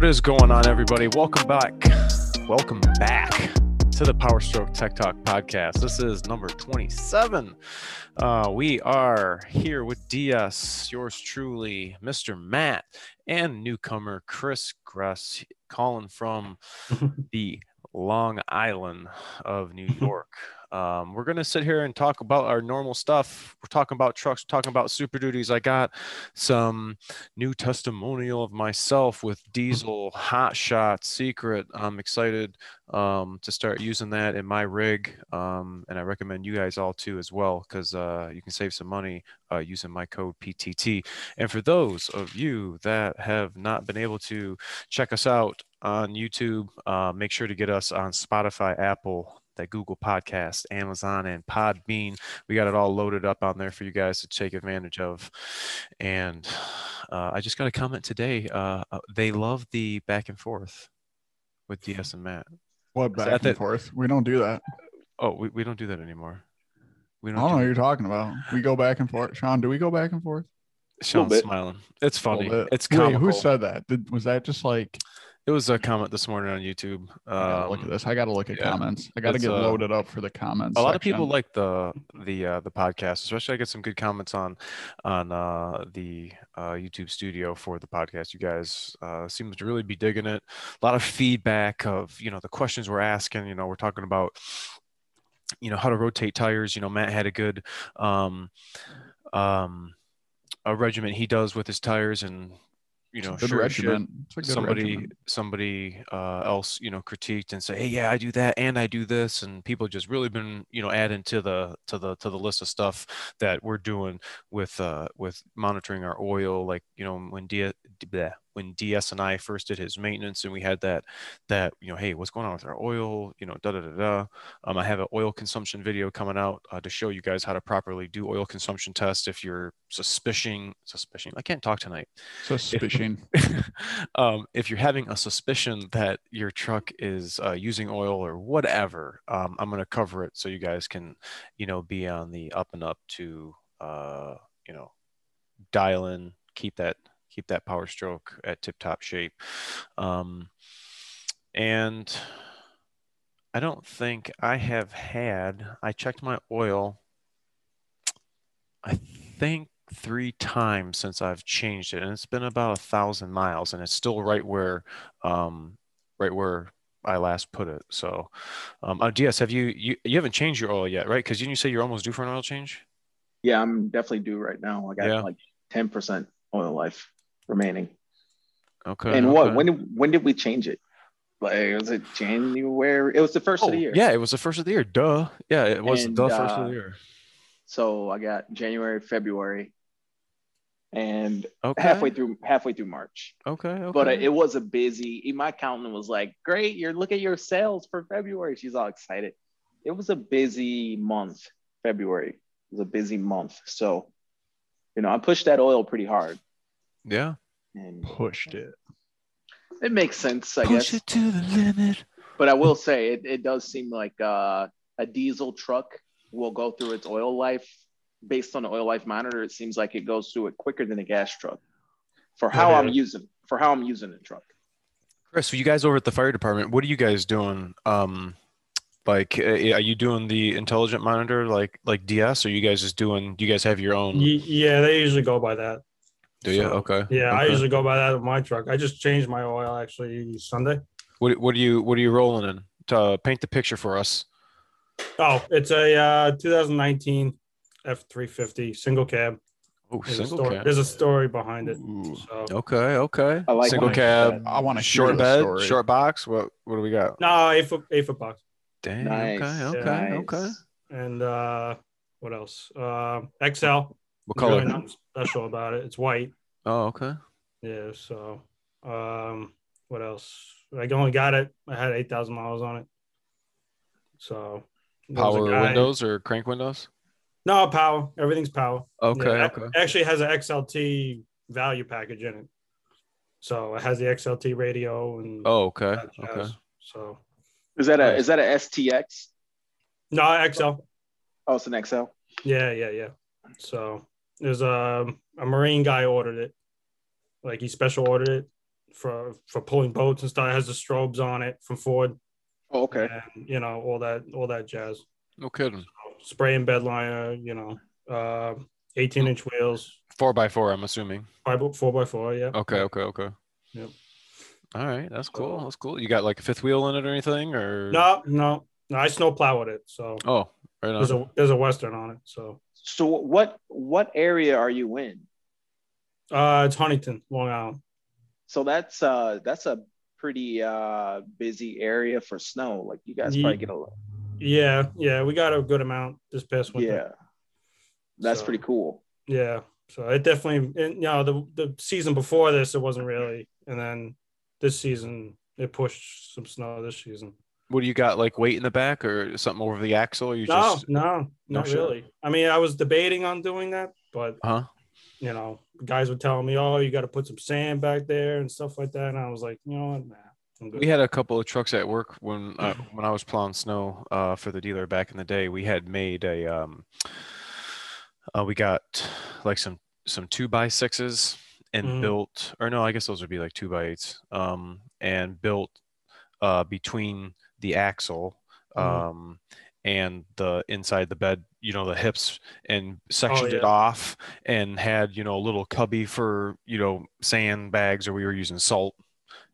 What is going on, everybody? Welcome back. Welcome back to the Power Stroke Tech Talk podcast. This is number 27. Uh, we are here with DS, yours truly, Mr. Matt, and newcomer Chris Gress, calling from the Long Island of New York. Um, we're gonna sit here and talk about our normal stuff. We're talking about trucks, we're talking about super duties. I got some new testimonial of myself with diesel hot shot secret. I'm excited um, to start using that in my rig, um, and I recommend you guys all too as well because uh, you can save some money uh, using my code PTT. And for those of you that have not been able to check us out on YouTube, uh, make sure to get us on Spotify, Apple, that Google Podcast, Amazon, and Podbean. We got it all loaded up on there for you guys to take advantage of. And uh, I just got a comment today. Uh, uh they love the back and forth with DS and Matt. What back and that, forth? We don't do that. Oh, we, we don't do that anymore. We don't. I don't do know what you're talking about. We go back and forth. Sean, do we go back and forth? Sean's smiling. It's funny. It's comical. Wait, who said that? Did, was that just like it was a comment this morning on YouTube. Um, look at um, this. I got to look at yeah, comments. I got to get uh, loaded up for the comments. A lot section. of people like the the uh, the podcast, especially I get some good comments on on uh, the uh, YouTube studio for the podcast. You guys uh, seem to really be digging it. A lot of feedback of you know the questions we're asking. You know, we're talking about you know how to rotate tires. You know, Matt had a good um, um, a regiment he does with his tires and you know, sure, somebody regimen. somebody uh, else you know critiqued and say, hey, yeah, I do that and I do this, and people just really been you know adding to the to the to the list of stuff that we're doing with uh, with monitoring our oil, like you know when D- when DS and I first did his maintenance, and we had that that you know, hey, what's going on with our oil? You know, da da da da. Um, I have an oil consumption video coming out uh, to show you guys how to properly do oil consumption tests if you're suspicion suspicion. I can't talk tonight. Suspicion. If, um, if you're having a suspicion that your truck is uh, using oil or whatever, um, I'm going to cover it so you guys can, you know, be on the up and up to, uh, you know, dial in, keep that keep that power stroke at tip top shape. Um, and I don't think I have had, I checked my oil, I think three times since I've changed it. And it's been about a thousand miles and it's still right where, um, right where I last put it. So, um, uh, DS, have you, you, you haven't changed your oil yet, right? Cause didn't you say you're almost due for an oil change? Yeah, I'm definitely due right now. I got yeah. like 10% oil life remaining. Okay. And okay. what? When did when did we change it? Like was it January? It was the first oh, of the oh, year. Yeah, it was the first of the year. Duh. Yeah, it was and, the first uh, of the year. So I got January, February, and okay. halfway through halfway through March. Okay. okay. But uh, it was a busy. My accountant was like, "Great, you're look at your sales for February." She's all excited. It was a busy month. February it was a busy month. So, you know, I pushed that oil pretty hard. Yeah. And pushed it. It makes sense, I Push guess. it to the limit. But I will say it, it does seem like uh, a diesel truck will go through its oil life based on the oil life monitor. It seems like it goes through it quicker than a gas truck for how I'm using for how I'm using the truck. Chris, so you guys over at the fire department, what are you guys doing? Um, like, uh, are you doing the intelligent monitor like like DS, or you guys just doing? Do you guys have your own? Yeah, they usually go by that. Do you? So, okay. Yeah, okay. I usually go by that with my truck. I just changed my oil actually Sunday. What What are you What are you rolling in? To uh, paint the picture for us. Oh, it's a uh, 2019 F350 single cab. Oh, single story, cab. There's a story behind it. So. Okay, okay. I like single cab. I want a short bed, story. short box. What What do we got? No, eight foot, eight foot box. Damn. Nice. Okay, okay, nice. okay. And uh, what else? Uh, XL. What color? Really nothing special about it. It's white. Oh, okay. Yeah. So, um, what else? I only got it. I had eight thousand miles on it. So, power windows or crank windows? No, power. Everything's power. Okay. Yeah, okay. Actually, has an XLT value package in it. So it has the XLT radio and. Oh, okay. Okay. So. Is that a is that a STX? No, XL. Oh, it's an XL. Yeah, yeah, yeah. So there's a a Marine guy ordered it, like he special ordered it. for for pulling boats and stuff. It has the strobes on it from Ford. Oh, okay. And you know all that all that jazz. No kidding. Spray and bed liner. You know, uh, 18 inch wheels. Four by four, I'm assuming. Five four by four. Yeah. Okay, okay, okay. Yep. All right, that's cool. That's cool. You got like a fifth wheel in it or anything, or No, no, no. I snow plow with it, so Oh, right there's a there's a western on it. So So what what area are you in? uh, it's Huntington, Long Island. So that's uh that's a pretty uh busy area for snow. Like you guys probably get a lot. Yeah, yeah. We got a good amount this past winter. Yeah. That's So- pretty cool. Yeah. So it definitely, and, you know, the the season before this, it wasn't really, and then this season it pushed some snow. This season, What do you got? Like weight in the back or something over the axle? Or you no, just no, no not shit? really. I mean, I was debating on doing that, but huh? you know, guys were telling me, "Oh, you got to put some sand back there and stuff like that," and I was like, you know what, nah, We had a couple of trucks at work when uh, when I was plowing snow uh, for the dealer back in the day. We had made a um, uh, we got like some some two by sixes and Mhm. built or no, I guess those would be like two by eights. Um, and built uh, between the axle Mhm. um, and the inside the bed, you know, the hips, and sectioned it yeah. off and had you know a little cubby for you know sandbags or we were using salt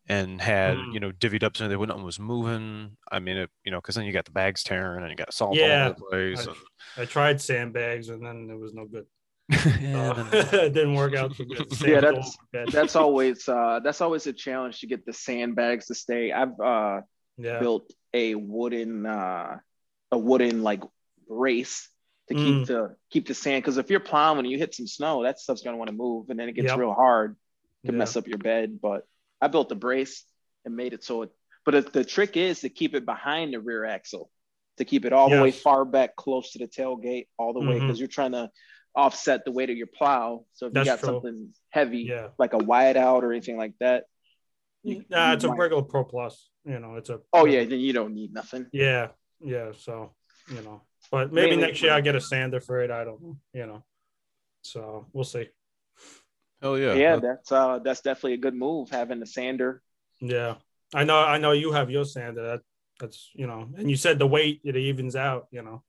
and had Mm. you know divvied up so that when nothing was moving. I mean, it you know because then you got the bags tearing and you got salt all Yeah. over the place. I tried sandbags and then it was no good. Yeah, So, then- it didn't work out too good. Yeah, that's- over the bed. That's always uh that's always a challenge to get the sandbags to stay. I've uh yeah. built a wooden uh a wooden like brace to Mm. keep the keep the sand because if you're plowing and you hit some snow, that stuff's gonna want to move and then it gets Yep. real hard to Yeah. mess up your bed. But I built a brace and made it so it but the trick is to keep it behind the rear axle, to keep it all the way far back close to the tailgate, all the way Mhm. because you're trying to offset the weight of your plow. So if That's you got true. something heavy Yeah. like a Wide-Out or anything like that. you- Nah, you it's a might- regular Pro Plus. You know, it's a. Oh yeah, then you don't need nothing. Yeah, yeah. So you know, but maybe Mainly next year I'll get a sander for it. I don't. You know, so we'll see. Hell yeah. Yeah, that- that's uh that's definitely a good move having the sander. Yeah, I know. I know you have your sander. That that's you know, and you said the weight it evens out. You know,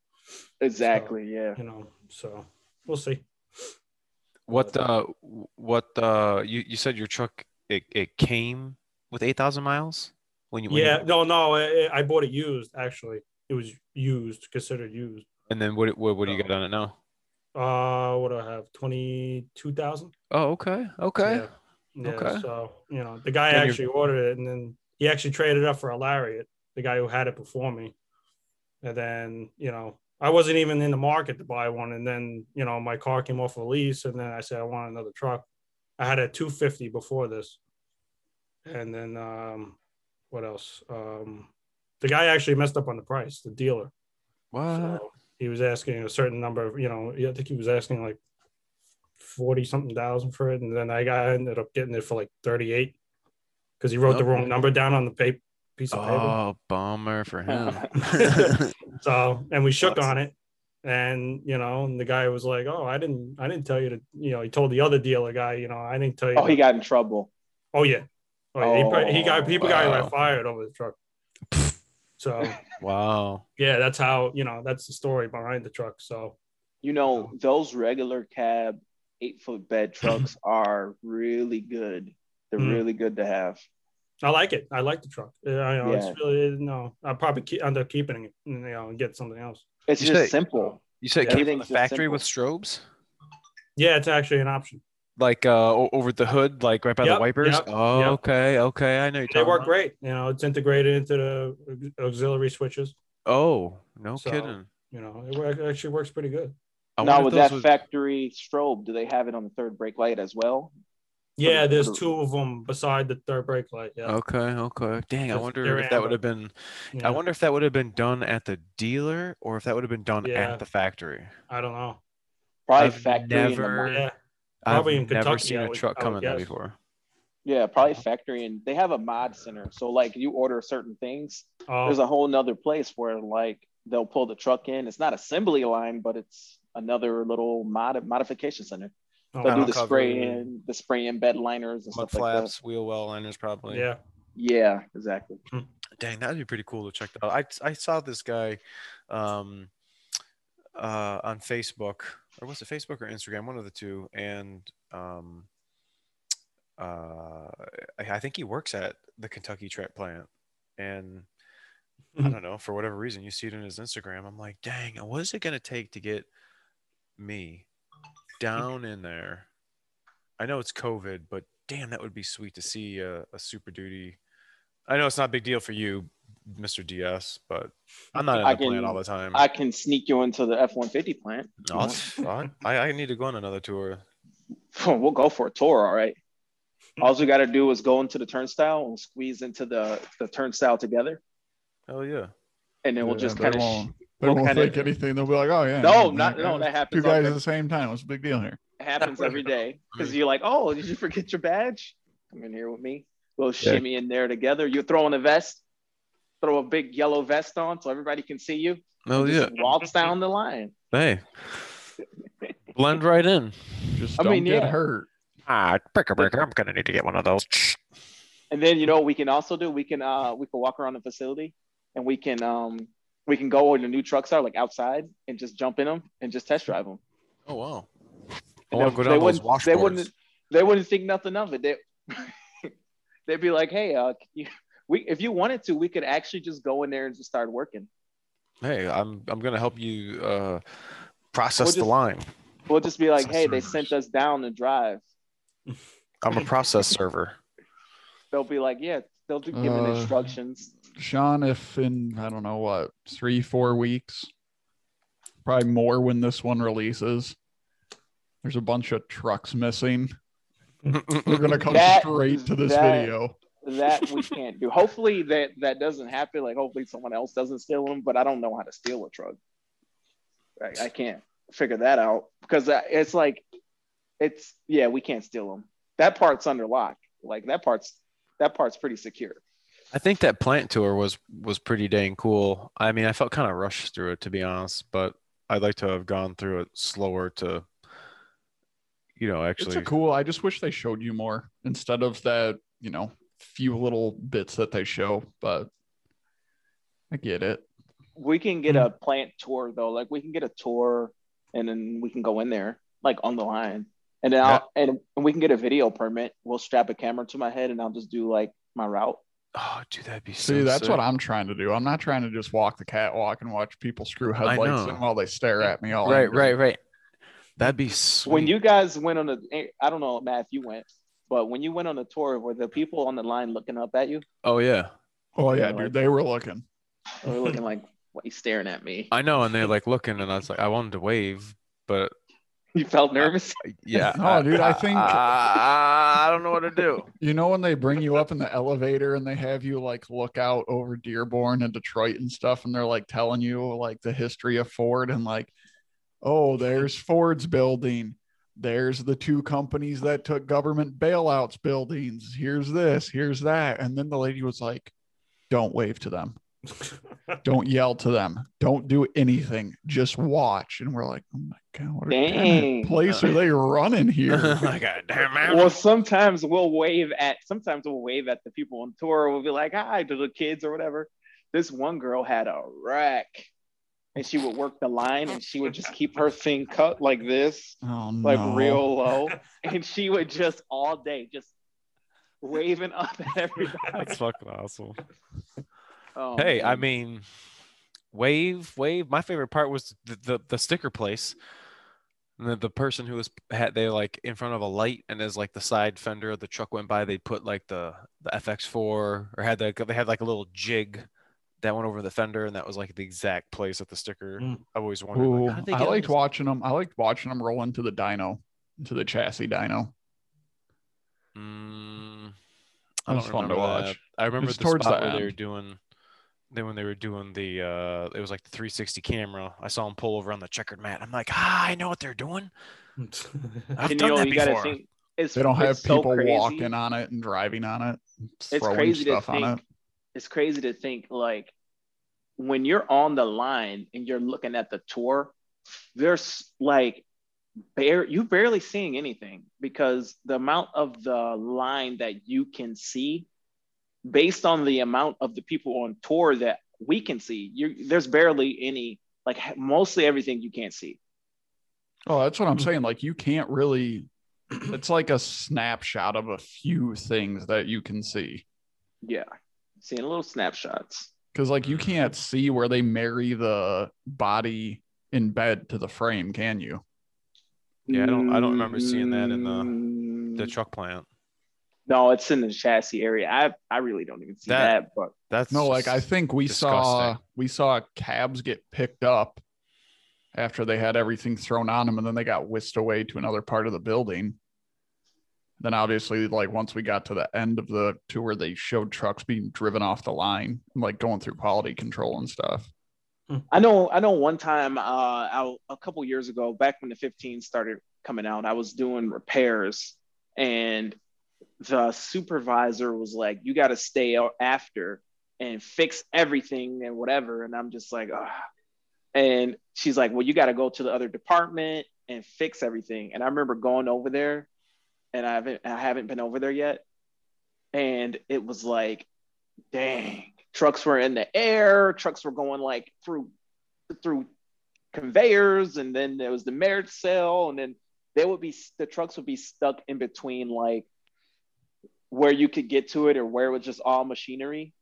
Exactly. yeah. you know. So we'll see. What uh what uh you, you said your truck it, it came with eight thousand miles when you when you- Yeah, no, no. I, I bought it used. Actually, it was used, considered used. and then what what what do you got on it now? Uh, what do I have? Twenty two thousand. Oh okay okay Yeah. Yeah, Okay. So you know, the guy Then you're- actually ordered it, and then he actually traded it up for a Lariat, the guy who had it before me. And then you know, I wasn't even in the market to buy one, and then you know, my car came off a lease, and then I said I want another truck. I had a 250 before this, and then um, what else? Um, the guy actually messed up on the price, the dealer. what So he was asking a certain number of, you know, I think he was asking like 40 something thousand for it. And then I got ended up getting it for like 38 because he wrote the wrong number down on the paper, piece of paper. oh bummer for him So, and we shook Sucks. on it. And, you know, and the guy was like, Oh, I didn't, I didn't tell you to, you know, he told the other dealer guy, you know, I didn't tell you. Oh, he got in trouble. oh, yeah. Oh. He, probably- he got, people got wow. got fired over the truck. So, wow yeah, that's how, you know, that's the story behind the truck. So, You know, those regular cab eight foot bed trucks are really good. They're Mm. really good to have. I like it. I like the truck. Yeah, I know Yeah. it's really you no. I'll probably keep, end up keeping it, you know, and get something else. It's You just say- simple. you said it Yeah, came from the factory with strobes Yeah, it's actually an option. Like uh over the hood like right by Yep, the wipers yep, oh yep. okay okay I know you're They work about. great. You know, it's integrated into the auxiliary switches. oh no So, kidding You know, it actually works pretty good. I now with that would- factory strobe, do they have it on the third brake light as well? Yeah, there's two of them beside the third brake light. Yeah, okay okay dang I wonder if that would have been Yeah. I wonder if that would have been done at the dealer or if that would have been done Yeah. at the factory. I don't know. Probably I've factory in the never- Yeah, Probably I've in never Kentucky, seen a would- truck I come would in that guess. before. Yeah, probably factory and they have a mod center. So like you order certain things, oh, there's a whole nother place where like they'll pull the truck in. It's not assembly line, but it's another little mod modification center. Oh, They'll do the cover. spray in the spray in bed liners and Mud stuff like that. flaps, wheel well liners, probably. yeah. Yeah, exactly. Dang, that'd be pretty cool to check that out. I I saw this guy um uh on Facebook or was it Facebook or Instagram, one of the two, and um uh I, I think he works at the Kentucky Truck Plant and I Mhm. don't know, for whatever reason, you see it in his Instagram. I'm like, dang, what is it gonna take to get me down in there? I know it's COVID, but damn, that would be sweet to see a, a super duty. I know it's not a big deal for you, Mr. DS, but I'm not in I the plant can- all the time. I can sneak you into the F one fifty plant. if No, want. it's fine. I, I need to go on another tour. we'll go for a tour, all right. All we got to do is go into the turnstile and squeeze into the, the turnstile together, Hell yeah. and then we'll Yeah, just they kind of. won't, they we'll won't kinda- think anything. They'll be like, oh yeah. No, yeah, not yeah, no. That happens. Two guys at the same time. What's the big deal here? It happens every day because you're like, oh, did you forget your badge? Come in here with me. We'll Yeah. shimmy in there together. You throw on a vest, throw a big yellow vest on so everybody can see you. Oh yeah. just walks down the line. Hey. Blend right in. Just I don't mean, get yeah. hurt. Ah, breaker breaker. I'm gonna need to get one of those. And then you know what we can also do? We can uh we can walk around the facility and we can um we can go where the new trucks are like outside and just jump in them and just test drive them. Oh wow. I want they- to go they those wouldn't- They wouldn't they wouldn't think nothing of it. They they'd be like, hey, uh, can you, we if you wanted to, we could actually just go in there and just start working. Hey, I'm I'm gonna help you uh process the just- line. We'll just be like, Some hey, they sent us down to drive. I'm a process server. They'll be like, yeah, they'll do giving Uh, instructions. Sean, if in I don't know what three four weeks, probably more when this one releases. There's a bunch of trucks missing. We're gonna come That- straight to this that- video. That we can't do. Hopefully that that doesn't happen. Like hopefully someone else doesn't steal them. But I don't know how to steal a truck. I, I can't figure that out because it's like, it's yeah, we can't steal them. That part's under lock. Like that part's that part's pretty secure. I think that plant tour was was pretty dang cool. I mean, I felt kind of rushed through it to be honest, but I'd like to have gone through it slower to, you know, It's actually. a cool. I just wish they showed you more instead of that, you know, few little bits that they show. But I get it. We can get a mm. plant tour though. Like we can get a tour and then we can go in there like on the line. And then I'll, and we can get a video permit. We'll strap a camera to my head and I'll just do like my route. Oh, dude, that'd be See, that's sick. what I'm trying to do. I'm not trying to just walk the catwalk and watch people screw headlights know. in while they stare at me all Right, angry. right, right. That'd be sweet. When you guys went on a, I don't know, Matt, if you went, but when you went on a tour, were the people on the line looking up at you? Oh yeah, Oh yeah, Yeah, like- dude, they were looking. They were looking like, what, you staring at me? I know, and they're like looking, and I was like, I wanted to wave, but You felt nervous? yeah. No, dude, I think- I, I don't know what to do. You know when they bring you up in the elevator and they have you like look out over Dearborn and Detroit and stuff, and they're like telling you like the history of Ford and like, oh, there's Ford's building. There's the two companies that took government bailouts buildings. Here's this, here's that. And then the lady was like, don't wave to them. Don't yell to them. Don't do anything. Just watch. And we're like, oh my God, what kind Dang. of place are they running here? Oh like, God damn man. Well, sometimes we'll wave at, sometimes we'll wave at the people on tour. We'll be like, hi to the kids or whatever. This one girl had a wreck and she would work the line and she would just keep her thing cut like this. Oh, like no. real low, and she would just all day just waving up at everybody. That's fucking awesome. Oh, Hey, I mean, wave, wave. My favorite part was the the, the sticker place. And the, the person who was had they like in front of a light and as like the side fender of the truck went by, they put like the the FX4 or had the they had like a little jig that went over the fender, and that was like the exact place that the sticker. Mm. I've always wondered. Ooh, like, how I liked those? watching them. I liked watching them roll into the dyno, into the chassis dyno. Mm, That was fun to watch. that. I remember the towards spot the where they were doing. Then when they were doing the, uh, it was like the 360 camera. I saw them pull over on the checkered mat. I'm like, ah, I know what they're doing. I've And, done you know, that before. think They don't have it's so people walking on it and driving on it, It's throwing crazy to stuff on think. It. It's crazy to think like when you're on the line and you're looking at the tour, there's like bare you barely seeing anything because the amount of the line that you can see based on the amount of the people on tour that we can see you there's barely any like mostly everything you can't see. Oh that's what i'm mm-hmm. saying. Like you can't really it's like a snapshot of a few things that you can see. Yeah seeing little snapshots because like you can't see where they marry the body in bed to the frame can you yeah, I don't I don't remember seeing that in the the mm. truck plant. No, it's in the chassis area. I I really don't even see that. that but that's no, like I think we disgusting. saw we saw cabs get picked up after they had everything thrown on them, and then they got whisked away to another part of the building. Then obviously, like once we got to the end of the tour, they showed trucks being driven off the line, like going through quality control and stuff. Hmm. I know. I know. One time, uh, I, a couple years ago, back when the 15 started coming out, I was doing repairs, and the supervisor was like, "You got to stay after and fix everything and whatever." And I'm just like, "Ah." And she's like, "Well, you got to go to the other department and fix everything." And I remember going over there, and I haven't I haven't been over there yet, and it was like, "Dang." trucks were in the air. Trucks were going like through through conveyors. And then there was the marriage cell and then there would be the trucks would be stuck in between like where you could get to it or where it was just all machinery.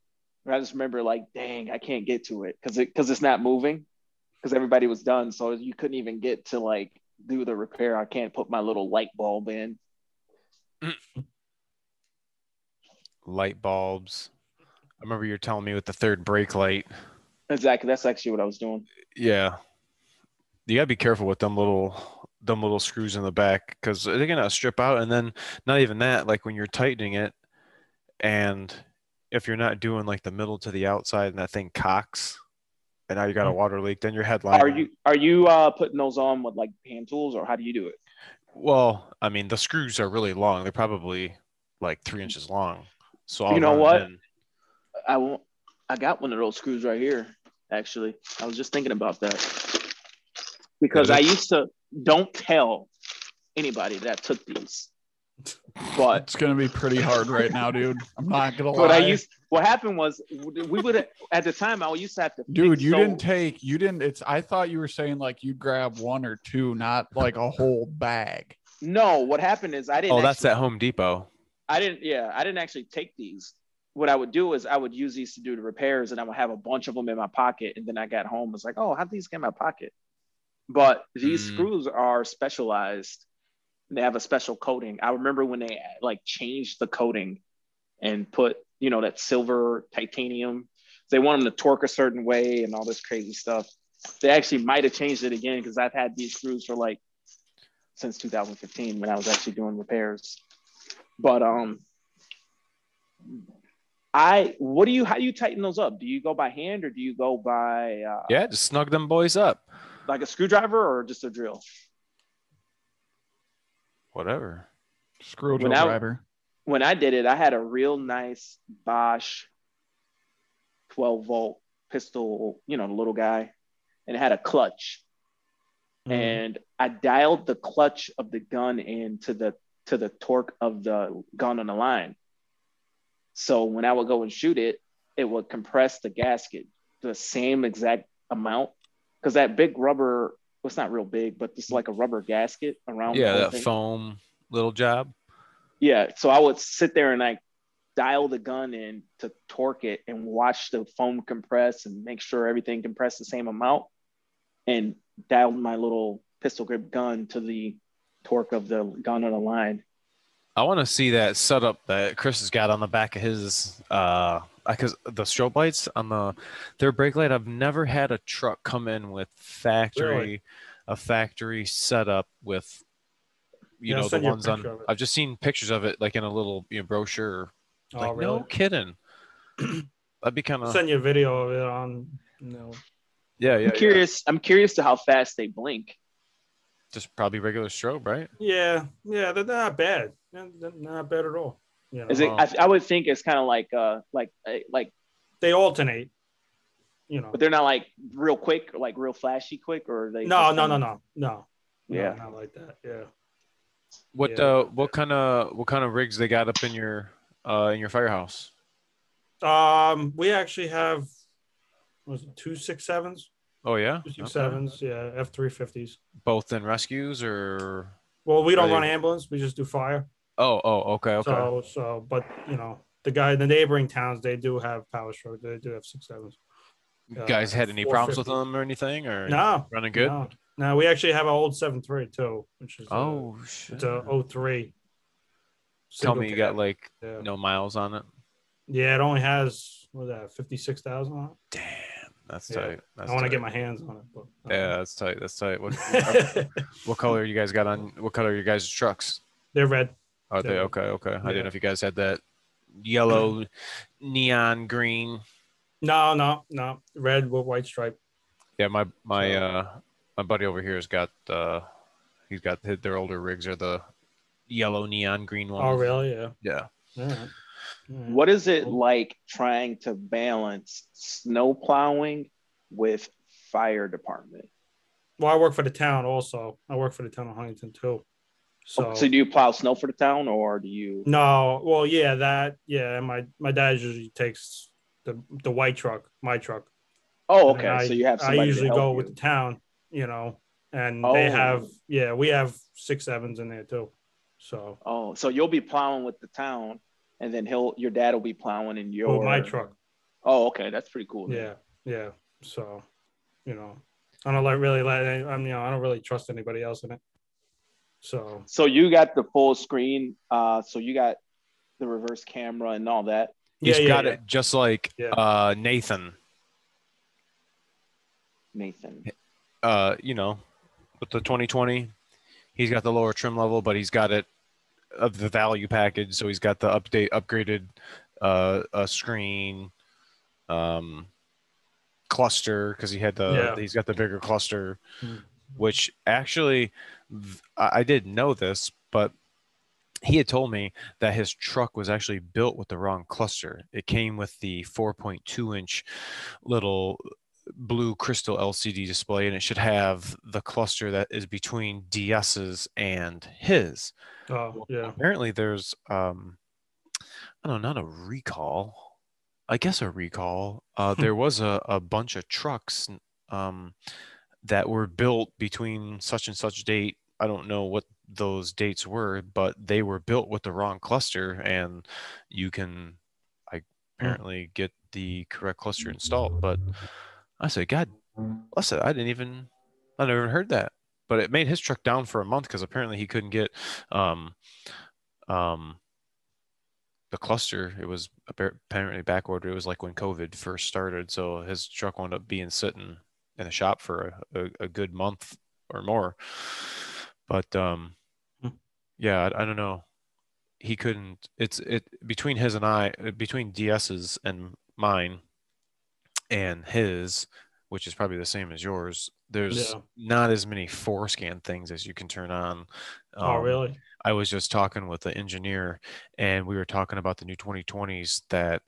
And i just remember like dang i can't get to it because it because it's not moving because everybody was done. So you couldn't even get to like do the repair. I can't put my little light bulb in light bulbs I remember you were telling me with the third brake light. Exactly. That's actually what I was doing. Yeah. You gotta be careful with them little them little screws in the back because they're gonna strip out and then not even that, like when you're tightening it and if you're not doing like the middle to the outside and that thing cocks and now you got a mm. water leak, then your headline Are you are you uh putting those on with like hand tools or how do you do it? Well, I mean the screws are really long. They're probably like three inches long. So I'll you know what? In. I won't. I got one of those screws right here. Actually, I was just thinking about that because I used to don't tell anybody that I took these. But it's gonna be pretty hard right now, dude. I'm not gonna lie. What I used, what happened was, we would at the time I used to have to. Dude, you so, didn't take, you didn't. It's. I thought you were saying like you'd grab one or two, not like a whole bag. No, what happened is I didn't. Oh, that's at Home Depot. I didn't. Yeah, I didn't actually take these what I would do is I would use these to do the repairs and I would have a bunch of them in my pocket. And then I got home, was like, oh, how these get in my pocket? But these mm. screws are specialized. They have a special coating. I remember when they like changed the coating and put, you know, that silver titanium. They want them to torque a certain way and all this crazy stuff. They actually might have changed it again because I've had these screws for like since 2015 when I was actually doing repairs. But um I what do you how do you tighten those up? Do you go by hand or do you go by uh, yeah, just snug them boys up like a screwdriver or just a drill? Whatever. Screwdriver. When, when I did it, I had a real nice Bosch 12 volt pistol, you know, the little guy, and it had a clutch. Mm. And I dialed the clutch of the gun in to the to the torque of the gun on the line. So when I would go and shoot it, it would compress the gasket the same exact amount because that big rubber well, it's not real big, but it's mm. like a rubber gasket around. Yeah, that thing. foam little job. Yeah, so I would sit there and like dial the gun in to torque it and watch the foam compress and make sure everything compressed the same amount, and dial my little pistol grip gun to the torque of the gun on the line. I want to see that setup that Chris has got on the back of his uh because the strobe lights on the their brake light. I've never had a truck come in with factory really? a factory setup with you yeah, know the ones on. I've just seen pictures of it like in a little you know, brochure. Oh, like really? no kidding. That'd be kind of send you a video of it on. You know. Yeah, yeah. I'm curious. Yeah. I'm curious to how fast they blink. Just probably regular strobe, right? Yeah, yeah, they're not bad. They're not bad at all. You know? Is it? I, I would think it's kind of like, uh, like, uh, like they alternate. You know, but they're not like real quick, or like real flashy quick, or they. No, no, no, no, no. No, Yeah. not like that. Yeah. What Yeah. uh what kind of what kind of rigs they got up in your uh in your firehouse? Um, we actually have was it two six sevens, Oh yeah, two six Okay. sevens, yeah, F three fifties. Both in rescues or Well, we don't Are run they- ambulance; we just do fire. Oh oh okay okay So, so, but you know, the guy, in the neighboring towns, they do have power stroke. They do have six sevens. Uh, guys had any problems with them or anything or No, running good? No, no, we actually have an old seven three too, which is uh, Oh shit! it's a 03. Tell me you got like yeah. no miles on it. yeah, it only has what is that fifty six thousand on it. Damn, that's Yeah. tight. That's I want to get my hands on it, but uh, Yeah, that's tight. That's tight. What what color you guys got on? What color are you guys' trucks? they're red. Are they Yeah. okay? Okay. I Yeah. didn't know if you guys had that yellow, neon green. No, no, no, red with white stripe. Yeah, my my uh my buddy over here has got uh he's got their older rigs are the yellow neon green ones. Oh, really? Yeah. Yeah. All right. All right. What is it like trying to balance snow plowing with fire department? Well, I work for the town also. I work for the town of Huntington too. Oh, so, So, do you plow snow for the town or do you? no, well, yeah, that, yeah. My my dad usually takes the the white truck, my truck. Oh, okay. I, so you have I usually go you. with the town, you know, and Oh. they have, yeah, we have six sevens in there too. So, Oh, so you'll be plowing with the town, and then he'll your dad will be plowing in your with my truck. Oh, okay, that's pretty cool. Yeah, yeah. So, you know, I don't like really let. I'm, you know, I don't really trust anybody else in it. So, So you got the full screen. Uh, so you got the reverse camera and all that. He's yeah, yeah, got yeah. it just like Yeah. uh Nathan. Nathan. Uh, you know, with the 2020, he's got the lower trim level, but he's got it of the value package. So he's got the update upgraded uh, uh screen, um, cluster because he had the Yeah. he's got the bigger cluster, Hmm. Which actually I didn't know this, but he had told me that his truck was actually built with the wrong cluster. It came with the 4.2 inch little blue crystal LCD display, and it should have the cluster that is between DS's and his. oh yeah, Apparently, there's um, I don't know, not a recall. I guess a recall. Uh, there was a, a bunch of trucks um, that were built between such and such date. I don't know what those dates were, but they were built with the wrong cluster, and you can, I apparently get the correct cluster installed. But I said, God, I said I didn't even, I never heard that. But it made his truck down for a month because apparently he couldn't get, um, um, the cluster. It was apparently back. It was like when COVID first started, so his truck wound up being sitting in the shop for a, a, a good month or more. But um, Hmm. yeah, I, I don't know. He couldn't. It's it between his and I, uh, between DS's and mine, and his, which is probably the same as yours. There's Yeah. not as many FORScan things as you can turn on. oh Um, really? I was just talking with the engineer, and we were talking about the new 2020s that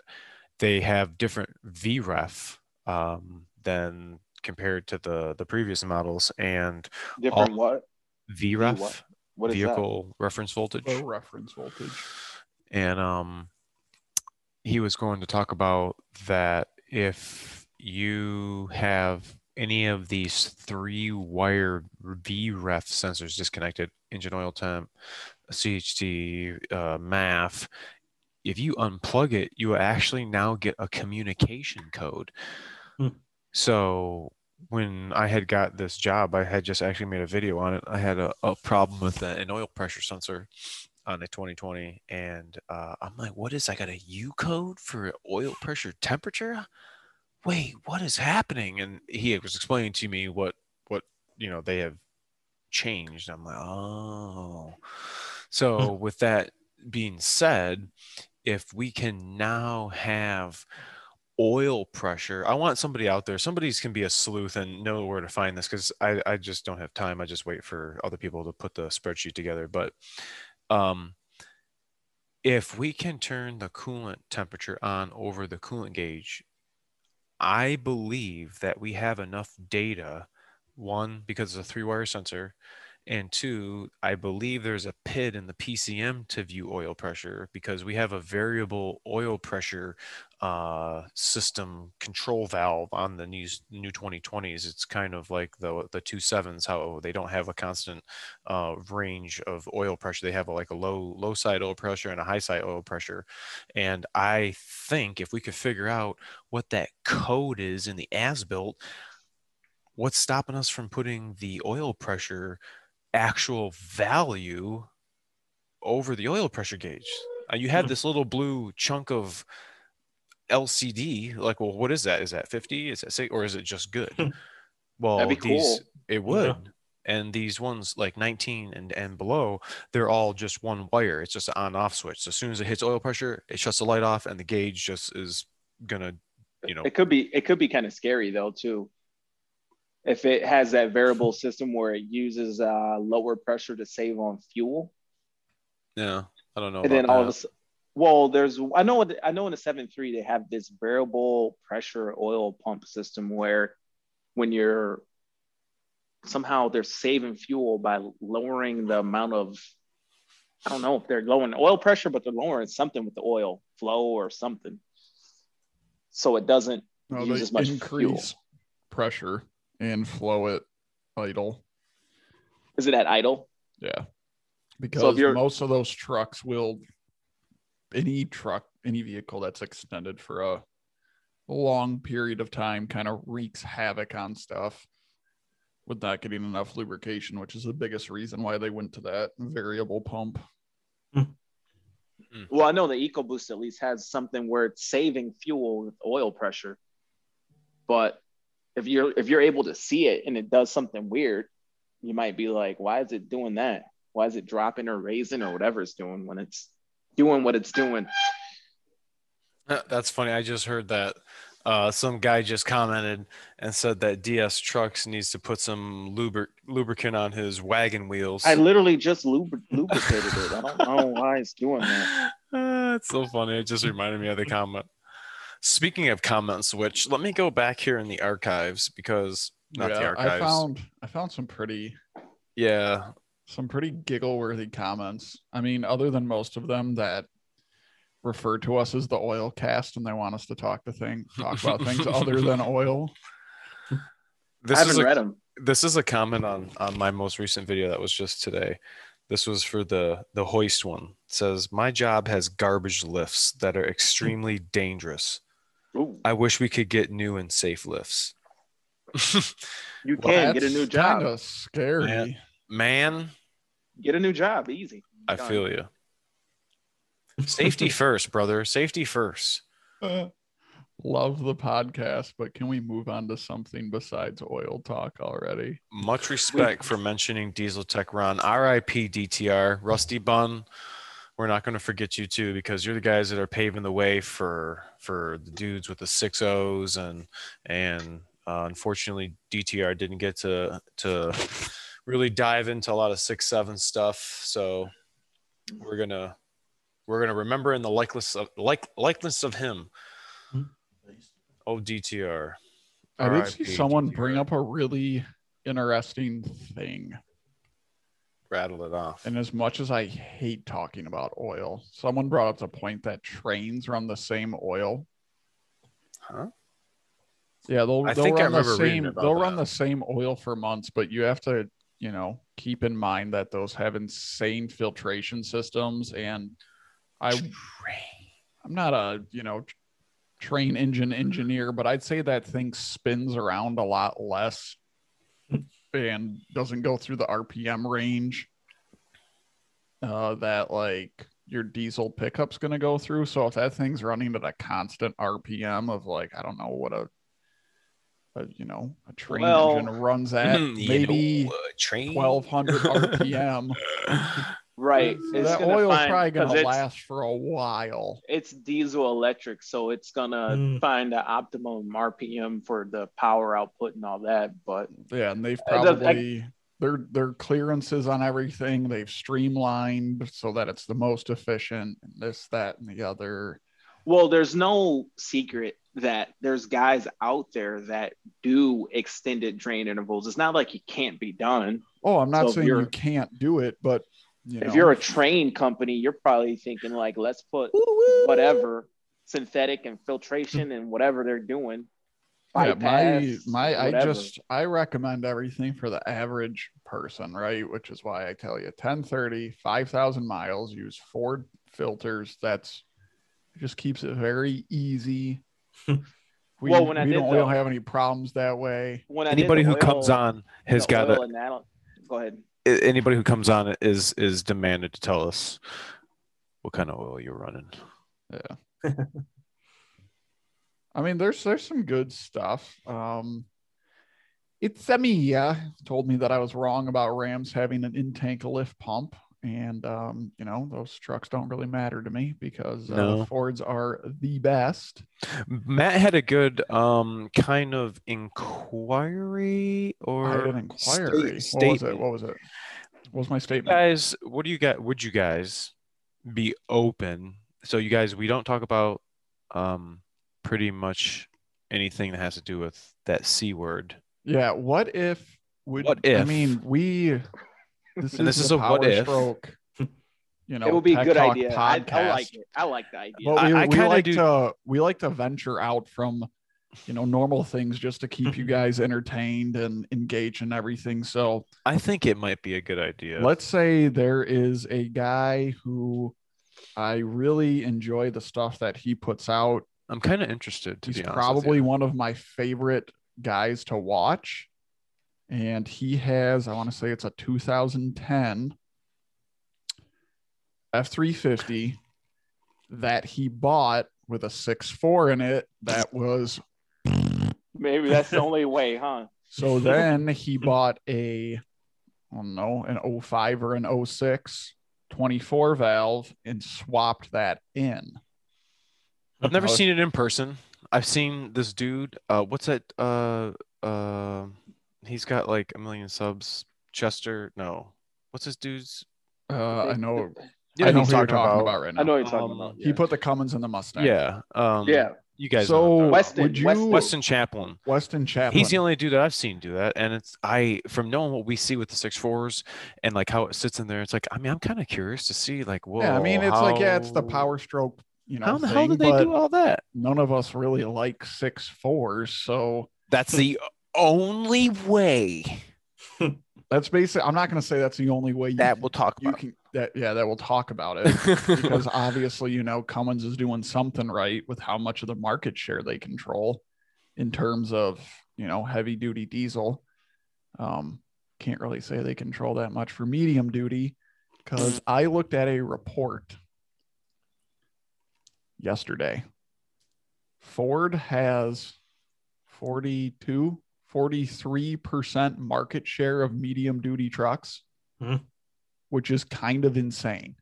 they have different VREF um, than compared to the the previous models, and Different what? VREF what? What is vehicle reference voltage, Low reference voltage. and um, he was going to talk about that if you have any of these three wire VREF sensors disconnected, engine oil temp, CHT, uh, MAF, if you unplug it, you actually now get a communication code. Hmm. So when I had got this job, I had just actually made a video on it. I had a, a problem with a- an oil pressure sensor on a 2020, and uh, I'm like, "What is? I got a U code for oil pressure temperature? Wait, what is happening?" And he was explaining to me what what you know they have changed. I'm like, "Oh." So with that being said, if we can now have oil pressure. I want somebody out there. Somebody's can be a sleuth and know where to find this because I, I just don't have time. I just wait for other people to put the spreadsheet together. But um, if we can turn the coolant temperature on over the coolant gauge, I believe that we have enough data. One, because it's a three wire sensor, and two, I believe there's a PID in the PCM to view oil pressure because we have a variable oil pressure uh, system control valve on the new, new 2020s. It's kind of like the the two sevens, how they don't have a constant uh, range of oil pressure. They have a, like a low low side oil pressure and a high side oil pressure. And I think if we could figure out what that code is in the as built, what's stopping us from putting the oil pressure actual value over the oil pressure gauge. Uh, you had hmm. this little blue chunk of LCD. Like, well, what is that? Is that 50? Is that six? Or is it just good? Hmm. well, these, it would. Yeah. And these ones like 19 and, and below, they're all just one wire. It's just an on off switch. So as soon as it hits oil pressure, it shuts the light off and the gauge just is gonna, you know. It could be it could be kind of scary though too if it has that variable system where it uses uh, lower pressure to save on fuel. Yeah, I don't know. And then all that. of a well, there's I know I know in the seven three they have this variable pressure oil pump system where when you're somehow they're saving fuel by lowering the amount of I don't know if they're lowering oil pressure, but they're lowering something with the oil flow or something, so it doesn't no, use as much increase fuel. pressure and flow it idle. Is it at idle? Yeah. Because so most of those trucks will any truck, any vehicle that's extended for a long period of time kind of wreaks havoc on stuff with not getting enough lubrication, which is the biggest reason why they went to that variable pump. Hmm. Well, I know the EcoBoost at least has something where it's saving fuel with oil pressure, but if you're if you're able to see it and it does something weird, you might be like, why is it doing that? Why is it dropping or raising or whatever it's doing when it's doing what it's doing? That's funny. I just heard that uh, some guy just commented and said that DS Trucks needs to put some lubri- lubricant on his wagon wheels. I literally just lubri- lubricated it. I don't know why it's doing that. Uh, it's so funny. It just reminded me of the comment. Speaking of comments, which let me go back here in the archives because not yeah, the archives. I found I found some pretty yeah some pretty giggle worthy comments. I mean, other than most of them that refer to us as the oil cast and they want us to talk to thing talk about things other than oil. This I haven't a, read them. This is a comment on on my most recent video that was just today. This was for the the hoist one. It says my job has garbage lifts that are extremely dangerous. Ooh. I wish we could get new and safe lifts. you can well, get a new job. Kind of scary, man, man. Get a new job, easy. I feel you. Safety first, brother. Safety first. Uh, love the podcast, but can we move on to something besides oil talk already? Much respect for mentioning Diesel Tech Ron. RIP DTR, Rusty Bun we're not going to forget you too because you're the guys that are paving the way for for the dudes with the six O's and and uh, unfortunately DTR didn't get to to really dive into a lot of six seven stuff. So we're gonna we're gonna remember in the likeness of like likeness of him. Mm-hmm. Oh DTR. I did see someone bring up a really interesting thing rattle it off. And as much as I hate talking about oil, someone brought up the point that trains run the same oil. Huh? Yeah, they'll, I they'll run the same they'll that. run the same oil for months, but you have to, you know, keep in mind that those have insane filtration systems and I train. I'm not a, you know, train engine engineer, but I'd say that thing spins around a lot less and doesn't go through the RPM range uh, that like your diesel pickup's going to go through. So if that thing's running at a constant RPM of like I don't know what a, a you know a train well, engine runs at maybe know, train 1200 RPM. Right. So that oil's find, probably going to last for a while. It's diesel electric, so it's going to mm. find the optimum RPM for the power output and all that. But yeah, and they've probably I, their their clearances on everything they've streamlined so that it's the most efficient. And this, that, and the other. Well, there's no secret that there's guys out there that do extended drain intervals. It's not like it can't be done. Oh, I'm not So saying you're- can't do it, but you If know, you're a train company, you're probably thinking like, let's put whatever synthetic and filtration and whatever they're doing. yeah, my bypass, my I just I recommend everything for the average person, right? Which is why I tell you 1030, 5,000 miles, use Ford filters. That's just keeps it very easy. We, Well, when I we did don't, we don't have any problems that way. when I Anybody the who comes on has got oil to. Go ahead. Anybody who comes on is is demanded to tell us what kind of oil you're running. Yeah. I mean, there's there's some good stuff. Um, it's Emilia told me that I was wrong about Rams having an in-tank lift pump, and um, you know those trucks don't really matter to me because uh, No. Fords are the best. Matt had a good um kind of inquiry I or had an inquiry. state- what was it? What was it? What was my statement? guys what do you guys would you guys be open so you guys we don't talk about um pretty much anything that has to do with that c word Yeah. What if? Would, What I mean, we. This And this is a what Power if. Stroke. You know, it would be a good Talk idea. I, I podcast. like it. I like the idea. But we, I we like do- to we like to venture out from you know normal things just to keep you guys entertained and engaged and everything. So i think it might be a good idea let's say there is a guy who I really enjoy the stuff that he puts out. i'm kind of interested to He's be honest with probably you. one of my favorite guys to watch. And he has, I want to say it's a 2010 F350 that he bought with a 6.4 in it that was Maybe that's the only way, huh? So then he bought a, I don't know, an 05 or an 06 24 valve and swapped that in. i've never Oh. seen it in person i've seen this dude uh what's that uh uh he's got like a million subs chester no what's this dude's Uh, I know, You I know who who you're talking about, right now. I know what you're talking Um, about. He put the Cummins in the Mustang. yeah um yeah. you guys So Westen, would you Westen. Westen Champlin. Westen Champlin? He's the only dude that I've seen do that, and it's I from knowing what we see with the six fours and like how it sits in there. It's like I mean I'm kind of curious to see like whoa. yeah, I mean, it's like yeah, it's the Power Stroke. You know, How the thing, hell did they do all that? None of us really like six fours, so That's the only way that's basically. I'm not going to say that's the only way you that can, we'll talk you about. can that yeah that we'll talk about it. because obviously, you know, Cummins is doing something right with how much of the market share they control in terms of, you know, heavy duty diesel. Um, can't really say they control that much for medium duty because I looked at a report yesterday. Ford has 42, 43% market share of medium duty trucks, Hmm. which is kind of insane.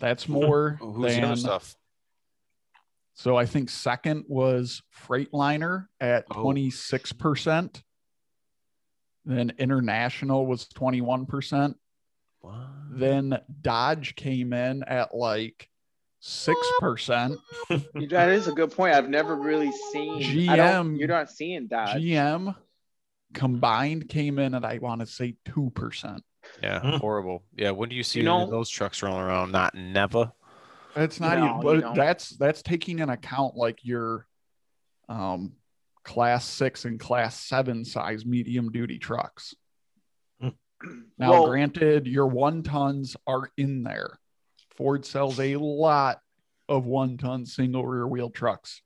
That's more Who's than other stuff? so I think second was Freightliner at Oh. 26%. Then International was 21%. What? Then Dodge came in at like 6%. That is a good point. I've never really seen I don't- GM You're not seeing Dodge. GM combined came in at, I want to say, 2%. Yeah, Hmm. horrible. Yeah, when do you see You know- those trucks rolling around? Not never. It's not No, even, but don't. that's that's taking in account like your um class six and class seven size medium duty trucks. Now, Well- granted, your one tons are in there. Ford sells a lot of one ton single rear wheel trucks.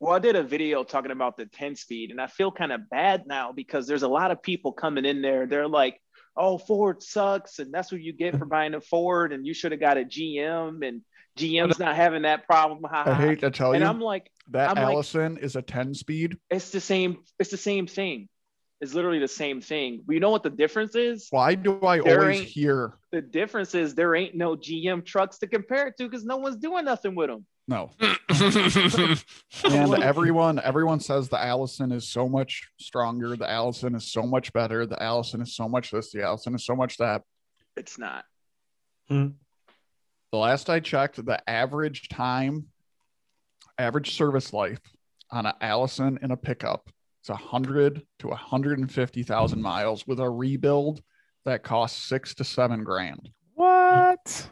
Well, I did a video talking about the 10 speed, and I feel kind of bad now because there's a lot of people coming in there. They're like, oh, Ford sucks, and that's what you get for buying a Ford, and you should have got a GM, and GM's not having that problem. I hate to tell and you and I'm like, that I'm like- Allison is a 10 speed. it's the same, it's the same thing. It's literally the same thing. But you know what the difference is? Why do I There always hear The difference is there ain't no GM trucks to compare it to because no one's doing nothing with them. No? And everyone, everyone says the Allison is so much stronger. The Allison is so much better. The Allison is so much this. The Allison is so much that. It's not. Hmm. The last I checked, the average time, average service life on an Allison in a pickup. It's a hundred to a hundred and fifty thousand miles with a rebuild that costs six to seven grand. What?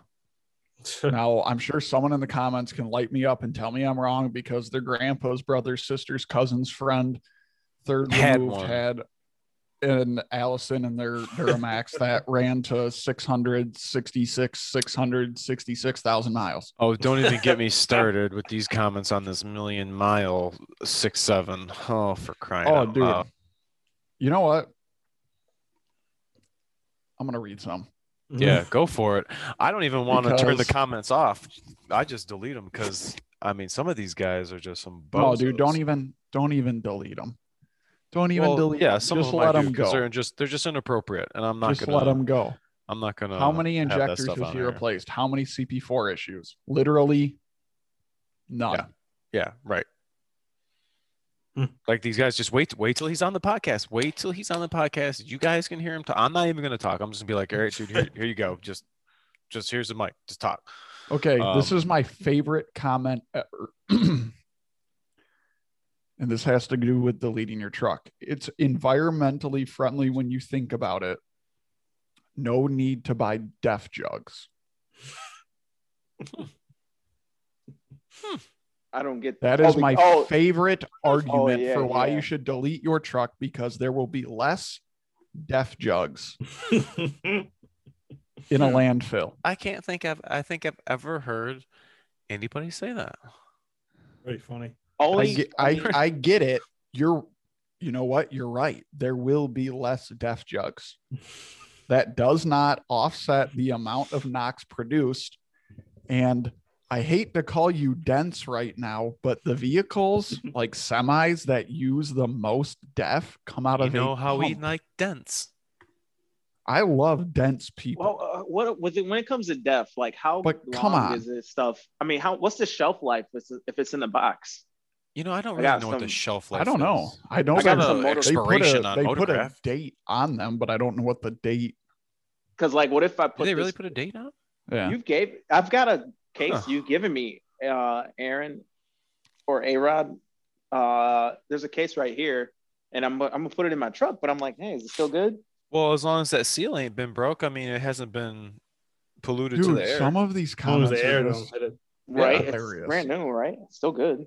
now I'm sure someone in the comments can light me up and tell me I'm wrong because their grandpa's brother, sister's cousin's friend, third Had removed one. had an Allison and their Duramax that ran to 666, 666,000 miles. Oh, don't even get me started with these comments on this million mile six seven. Oh, for crying Oh, out dude. loud. You know what? I'm going to read some. Yeah, mm-hmm. go for it. I don't even want to turn the comments off. I just delete them because I mean some of these guys are just some. No, dude, don't even don't even delete them. Don't even Well, delete. Yeah, some just of them let them go. They're just they're just inappropriate, and I'm not Just gonna. let them go. I'm not gonna. How many injectors has he replaced? How many CP4 issues? Literally none. Yeah. Yeah, right. Hmm. Like these guys, just wait, wait till he's on the podcast. Wait till he's on the podcast. You guys can hear him talk. I'm not even gonna talk. I'm just gonna be like, all right, dude, here, here you go. Just, just here's the mic. Just talk. Okay, this Um, is my favorite comment ever. and this has to do with deleting your truck. It's environmentally friendly when you think about it. No need to buy def jugs. I don't get That Oh, my oh, favorite oh, argument yeah, for why yeah. you should delete your truck because there will be less def jugs in a landfill. I can't think I've I think I've ever heard anybody say that. Very funny. I get, I I, get it. You're, you know what? You're right. There will be less def jugs. That does not offset the amount of NOx produced. And I hate to call you dense right now, but the vehicles like semis that use the most def come out of You of know a how we like dense. I love dense people. well, uh, what with it when it comes to def, like how But long come on. is this stuff? I mean, how what's the shelf life if it's, in the box? You know, I don't really got know what the shelf life. Is. I don't know. is. I know I got there's some motor- they put expiration a, on they put a date on them, but I don't know what the date. Because like, what if I put Did they really this- put a date on? Yeah. You gave. I've got a case Huh. you've given me, uh, Aaron, or A Rod. Uh, there's a case right here, and I'm I'm gonna put it in my truck. But I'm like, hey, is it still good? Well, as long as that seal ain't been broke, I mean, it hasn't been polluted to the air. some of these As comments the air are just, hit it. Right, it's brand new, right? It's still good.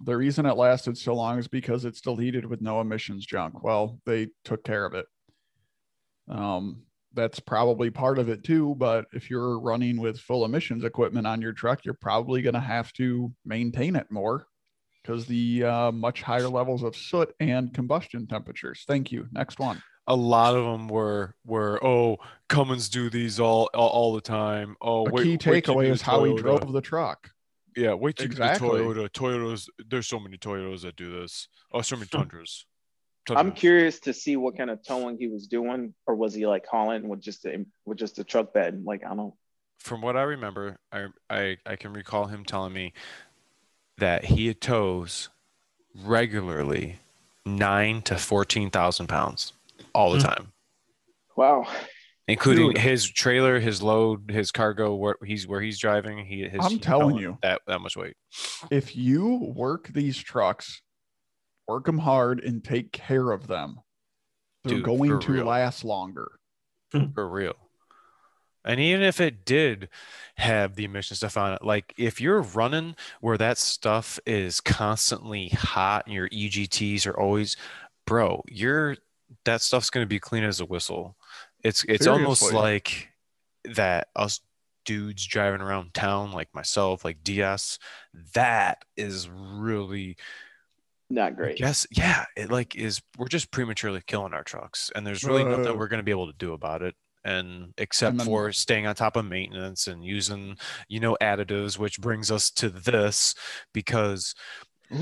the reason it lasted so long is because it's deleted with no emissions junk. Well, they took care of it. Um, that's probably part of it too. But if you're running with full emissions equipment on your truck, you're probably going to have to maintain it more because the uh, much higher levels of soot and combustion temperatures. Thank you. Next one. a lot of them were were oh Cummins do these all all, all the time. Oh, A wait, key wait till you takeaway is how he drove the truck. Yeah, wait till you get the Toyota. Toyotas, there's so many Toyotas that do this. Oh, so many Tundras. I'm Tundras. curious to see what kind of towing he was doing, or was he like hauling with just a with just a truck bed? Like I don't. From what I remember, I, I I can recall him telling me that he tows regularly nine to fourteen thousand pounds all the Hmm. time. Wow. including Dude. his trailer, his load, his cargo, where he's where he's driving. He, his, I'm he's telling you. that that much weight. If you work these trucks, work them hard and take care of them, they're Dude, going to real. last longer. for real. And even if it did have the emission stuff on it, like if you're running where that stuff is constantly hot and your EGTs are always, bro, you're that stuff's gonna be clean as a whistle. It's it's almost like that us dudes driving around town like myself, like DS, that is really Not great. Yes, yeah, it like is we're just prematurely killing our trucks, and there's really Uh, nothing we're going to be able to do about it, and except And then- for staying on top of maintenance and using you know additives, which brings us to this because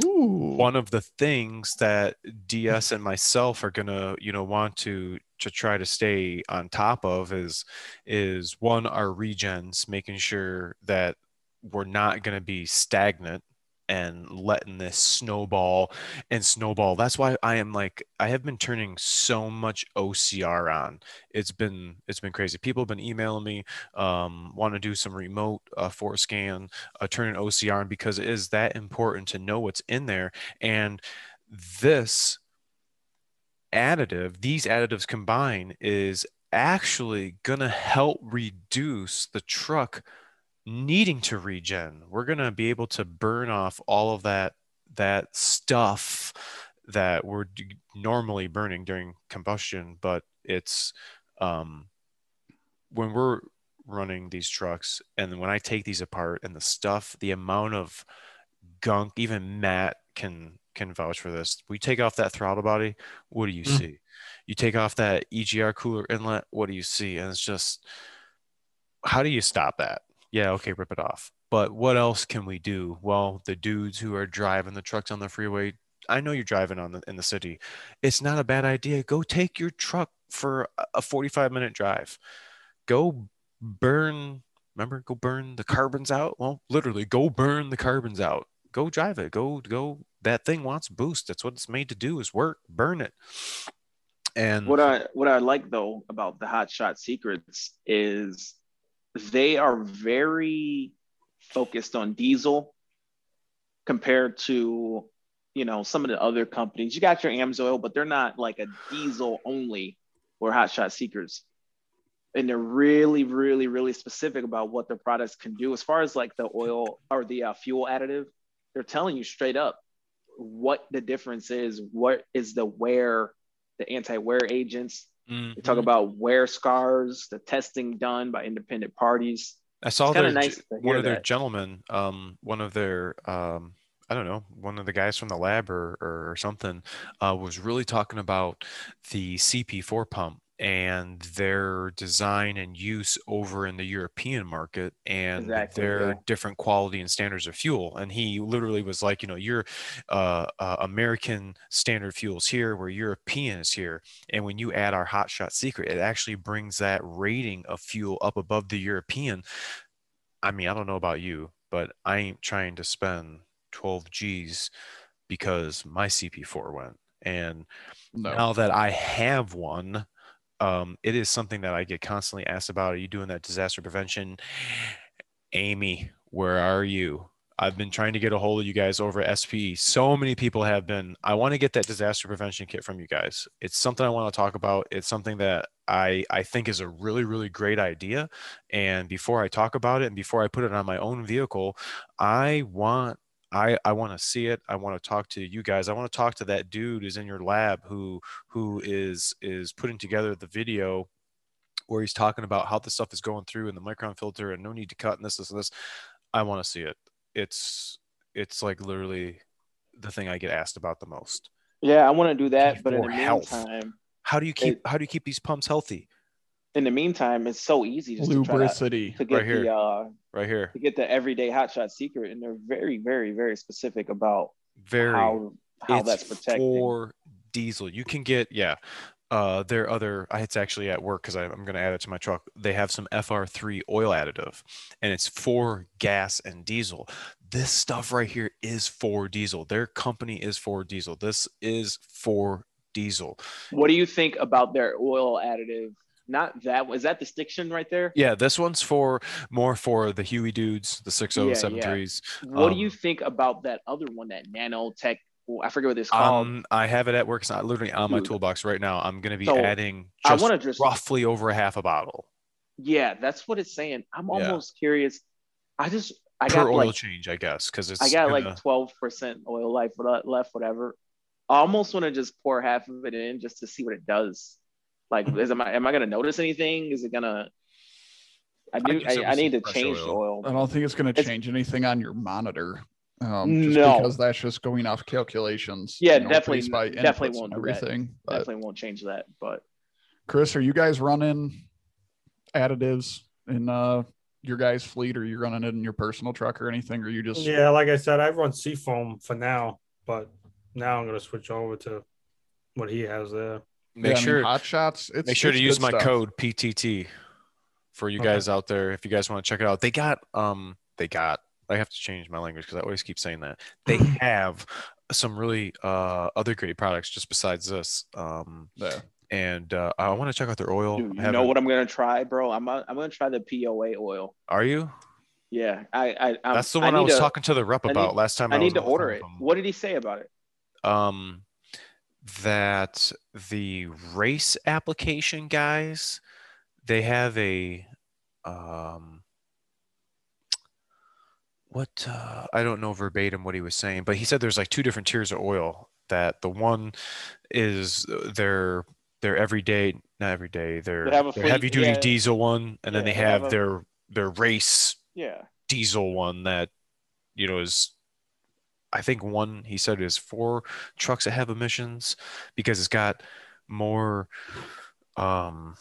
Ooh. one of the things that DS and myself are gonna you know want to to try to stay on top of is is one our regens, making sure that we're not going to be stagnant and letting this snowball and snowball. That's why I am like I have been turning so much OCR on. It's been it's been crazy. People have been emailing me, um, want to do some remote uh, FORScan, uh, turning OCR on because it is that important to know what's in there. And this additive, these additives combine is actually to help reduce the truck needing to regen. We're going to be able to burn off all of that that stuff that we're normally burning during combustion, but it's um, when we're running these trucks and when I take these apart and the stuff, the amount of gunk, even Matt can can vouch for this. We take off that throttle body, what do you mm. see? You take off that EGR cooler inlet, what do you see? And it's just how do you stop that? Yeah, okay, rip it off. But what else can we do? Well, the dudes who are driving the trucks on the freeway, I know you're driving on the in the city. It's not a bad idea. Go take your truck for a 45 minute drive. Go burn remember go burn the carbons out well literally go burn the carbons out go drive it go go that thing wants boost. That's what it's made to do is work, burn it. And what I what I like though about the Hot Shot Secrets is they are very focused on diesel compared to you know some of the other companies. You got your Amsoil, but they're not like a diesel only or Hot Shot Secrets. And they're really, really, really specific about what their products can do. As far as like the oil or the uh, fuel additive, they're telling you straight up what the difference is, what is the wear, the anti-wear agents. Mm-hmm. They talk about wear scars, the testing done by independent parties. I saw their, nice one of their gentlemen, um, one of their, um, I don't know, one of the guys from the lab or, or something, uh, was really talking about the CP4 pump and their design and use over in the European market and exactly, their yeah. different quality and standards of fuel. And he literally was like, you know, your uh, uh, American standard fuels here, where European is here. And when you add our Hot Shot Secret, it actually brings that rating of fuel up above the European. I mean, I don't know about you, but I ain't trying to spend 12 G's because my CP4 went. And no. now that I have one, um, it is something that I get constantly asked about. Are you doing that disaster prevention? Amy, where are you? I've been trying to get a hold of you guys over SPE. So many people have been. I want to get that disaster prevention kit from you guys. It's something I want to talk about. It's something that I I think is a really really great idea. And before I talk about it and before I put it on my own vehicle, I want I, I want to see it. I want to talk to you guys. I want to talk to that dude who's in your lab who who is is putting together the video where he's talking about how the stuff is going through in the micron filter and no need to cut and this, this, and this. I want to see it. It's it's like literally the thing I get asked about the most. Yeah, I want to do that, but in the health. meantime, how do you keep it, how do you keep these pumps healthy? In the meantime, it's so easy just lubricity to, to, get right here. the uh, right here to get the everyday hot shot secret, and they're very, very, very specific about very how how that's protected for diesel. You can get yeah. Uh, their other, it's actually at work because I'm going to add it to my truck. They have some FR3 oil additive, and it's for gas and diesel. This stuff right here is for diesel. Their company is for diesel. This is for diesel. What do you think about their oil additive not that was that the distinction right there yeah this one's for more for the huey dudes the 6073s yeah, yeah. what um, do you think about that other one that nanotech I forget what this called. Um, I have it at work. It's not literally on my toolbox right now. I'm going to be so adding just, I just roughly over a half a bottle. Yeah, that's what it's saying. I'm almost yeah. curious. I just I per got oil like, change, I guess, because it's. I got gonna... like 12 percent oil life left, whatever. I almost want to just pour half of it in just to see what it does. Like, is am I am I gonna notice anything? Is it gonna? I do. I, I, I need to change oil. the oil. I don't think it's gonna change anything on your monitor. Um, just no. because that's just going off calculations. Yeah, you know, definitely. By definitely won't everything. Definitely won't change that. But Chris, are you guys running additives in uh your guys' fleet, or you running it in your personal truck or anything? Or you just yeah, like I said, I run Seafoam for now, but now I'm gonna switch over to what he has there. Make yeah, sure I mean, hot shots. It's, make sure to use my stuff. code PTT for you okay. guys out there if you guys want to check it out. They got um they got I have to change my language because I always keep saying that. They have some really uh, other great products just besides this. Um, Yeah. and uh, I want to check out their oil. Dude, I you know haven't- what I'm gonna try, bro? I'm I'm gonna try the POA oil. Are you? Yeah, I I I'm- That's the one I, need was to- talking to the rep about need- last time. I, I was need to order it. with him. What did he say about it? um that the race application guys they have a um what uh, I don't know verbatim what he was saying, but he said there's like two different tiers of oil. That the one is their their everyday, not everyday, their, They have a their fleet- heavy duty yeah. diesel one, and then they they have have a- their their race Yeah. diesel one that you know is I think one he said is four trucks that have emissions because it's got more um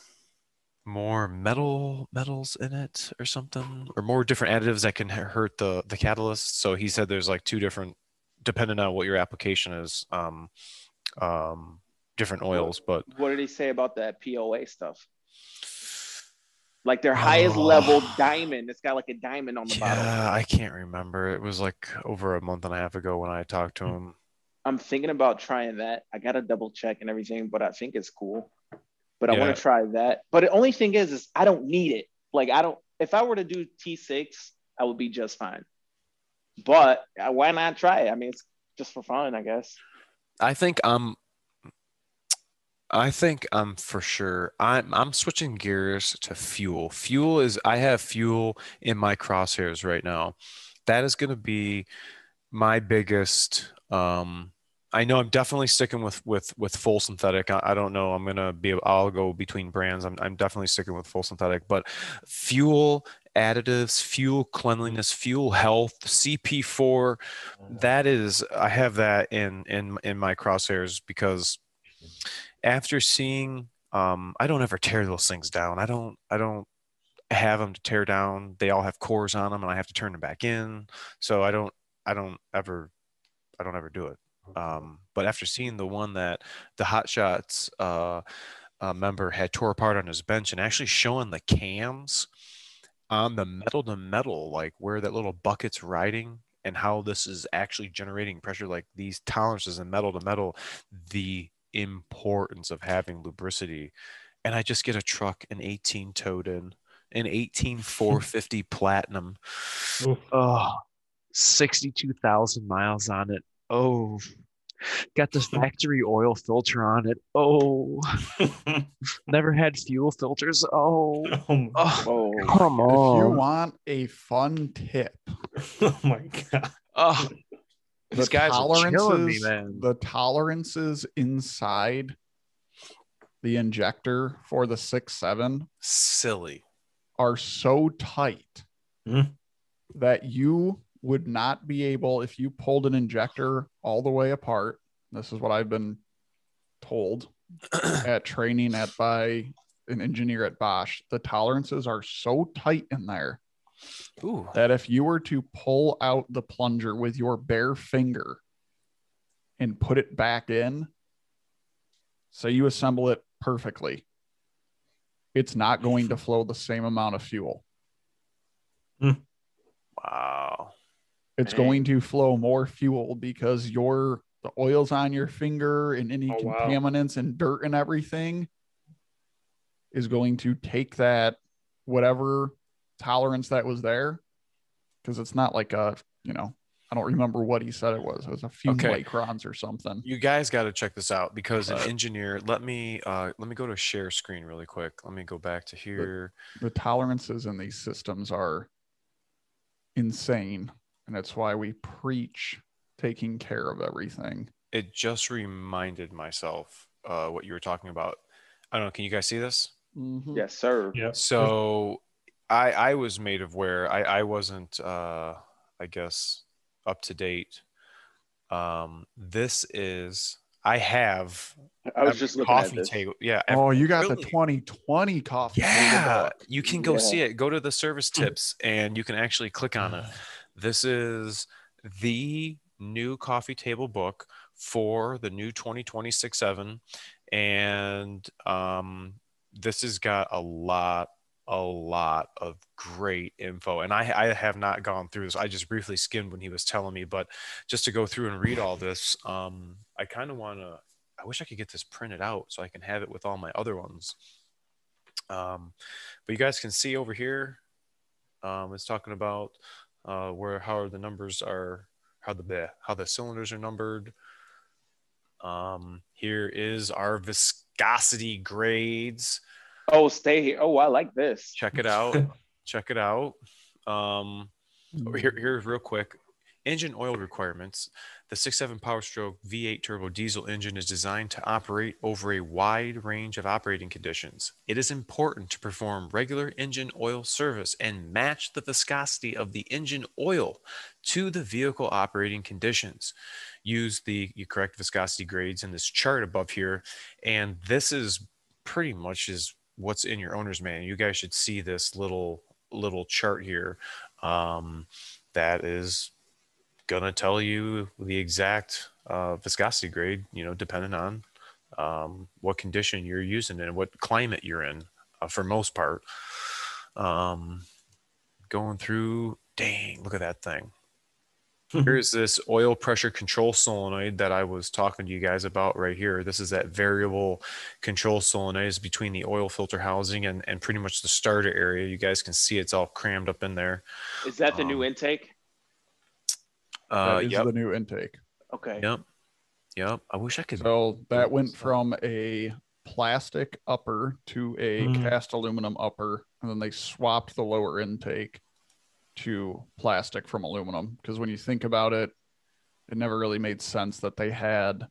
more metal metals in it or something or more different additives that can hurt the the catalyst so he said there's like two different depending on what your application is um um different oils but What did he say about that POA stuff? Like their highest Oh. level diamond. It's got like a diamond on the bottom. yeah i can't remember it was like over a month and a half ago when i talked to him I'm thinking about trying that. I gotta double check and everything, but I think it's cool. But I Yeah. want to try that. But the only thing is, is I don't need it. Like I don't. If I were to do T6, I would be just fine. But uh, why not try it? I mean, it's just for fun, I guess. I think I'm I think I'm for sure. I'm I'm switching gears to fuel. Fuel is I have fuel in my crosshairs right now. That is going to be my biggest um I know I'm definitely sticking with with with full synthetic. I, I don't know. I'm gonna be. I'll go between brands. I'm I'm definitely sticking with full synthetic. But fuel additives, fuel cleanliness, fuel health, CP4. That is. I have that in in in my crosshairs because after seeing, um, I don't ever tear those things down. I don't. I don't have them to tear down. They all have cores on them, and I have to turn them back in. So I don't. I don't ever. I don't ever do it. Um, but after seeing the one that the Hot Shots uh, member had tore apart on his bench and actually showing the cams on the metal to metal, like where that little bucket's riding and how this is actually generating pressure, like these tolerances and metal to metal, the importance of having lubricity. And I just get a truck, an 18 Toten, an 18 450 Platinum. Oof. Oh, 62,000 miles on it. Oh, got the factory oil filter on it. Oh, never had fuel filters. Oh, oh, oh come If you want a fun tip, oh my god. Oh, the these guys are me, tolerances, man. the tolerances inside the injector for the six seven Silly. are so tight Hmm. that you would not be able if you pulled an injector all the way apart. This is what I've been told at training at by an engineer at Bosch. The tolerances are so tight in there Ooh. that if you were to pull out the plunger with your bare finger and put it back in, so you assemble it perfectly, it's not going to flow the same amount of fuel. Hmm. Wow. It's Dang. going to flow more fuel because your the oils on your finger and any Oh, wow. contaminants and dirt and everything is going to take that whatever tolerance that was there because it's not like a you know I don't remember what he said it was. It was a few Okay. microns or something. You guys got to check this out because an Uh, engineer. Let me uh, let me go to share screen really quick. Let me go back to here. The tolerances in these systems are insane, and that's why we preach taking care of everything. It just reminded myself uh, what you were talking about. I don't know. Can you guys see this? Mhm. yes, sir. Yeah. So I I was made aware. I I wasn't uh I guess up to date. Um this is I have I was just coffee table. Yeah. Oh, you got the 2020 coffee. Yeah, book. you can go Yeah. see it. Go to the service tips and you can actually click on it. This is the new coffee table book for the new 2026 7 and um this has got a lot a lot of great info. And I, I have not gone through this. I just briefly skimmed when he was telling me, but just to go through and read all this, um, I kind of want to, I wish I could get this printed out so I can have it with all my other ones. Um, but you guys can see over here, um, it's talking about uh, where how the numbers are, how the how the cylinders are numbered. Um, here is our viscosity grades. Oh, stay here. Oh, I like this. Check it out. Check it out. Um, here, here's real quick. Engine oil requirements. The 6.7 Power Stroke V8 turbo diesel engine is designed to operate over a wide range of operating conditions. It is important to perform regular engine oil service and match the viscosity of the engine oil to the vehicle operating conditions. Use the correct viscosity grades in this chart above here. And this is pretty much is what's in your owner's manual. You guys should see this little little chart here um, that is gonna tell you the exact uh, viscosity grade. You know, depending on um, what condition you're using and what climate you're in. Uh, for most part, um, going through. Dang, look at that thing. Here's this oil pressure control solenoid that I was talking to you guys about right here. This is that variable control solenoid is between the oil filter housing and, and pretty much the starter area. You guys can see it's all crammed up in there. Is that the um, new intake? Uh, that is yep. the new intake. Okay. Yep. Yep. I wish I could. So that went from a plastic upper to a mm. cast aluminum upper, and then they swapped the lower intake to plastic from aluminum because when you think about it, it never really made sense that they had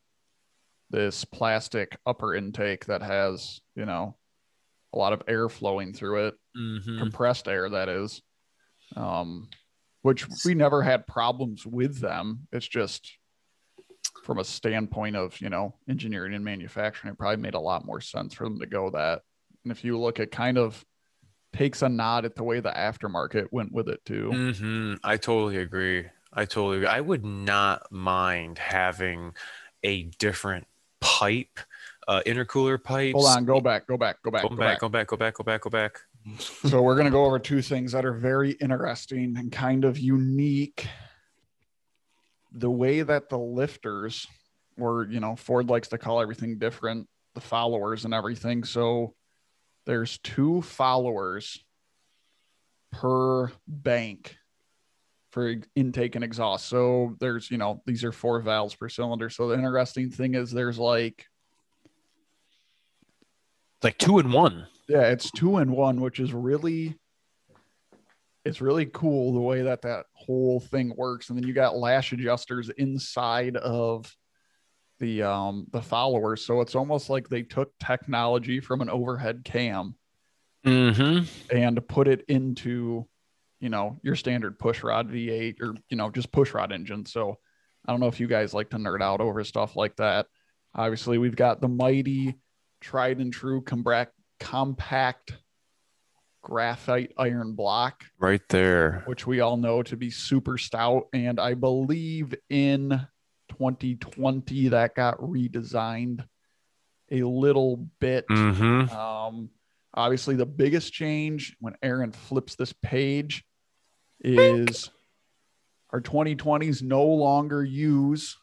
this plastic upper intake that has, you know, a lot of air flowing through it, mm-hmm. compressed air, that is, um, which we never had problems with them. It's just from a standpoint of, you know, engineering and manufacturing, it probably made a lot more sense for them to go that. And if you look at kind of takes a nod at the way the aftermarket went with it too. Mm-hmm. I totally agree. I totally agree. I would not mind having a different pipe, uh, intercooler pipe. Hold on, go back, go back, go back, go, go back, back, go back, go back, go back, go back. so we're gonna go over two things that are very interesting and kind of unique. The way that the lifters, or you know, Ford likes to call everything different, the followers and everything. So there's two followers per bank for intake and exhaust. So there's, you know, these are four valves per cylinder. So the interesting thing is there's like like two in one. Yeah, it's two in one, which is really it's really cool the way that that whole thing works. And then you got lash adjusters inside of the um the followers. So it's almost like they took technology from an overhead cam mm-hmm. and put it into you know your standard push rod v8 or you know just push rod engine. So i don't know if you guys like to nerd out over stuff like that. Obviously we've got the mighty tried and true compact compact graphite iron block. Right there. Which we all know to be super stout. And i believe in 2020 that got redesigned a little bit. Mm-hmm. Um, obviously, the biggest change when Aaron flips this page is our 2020s no longer use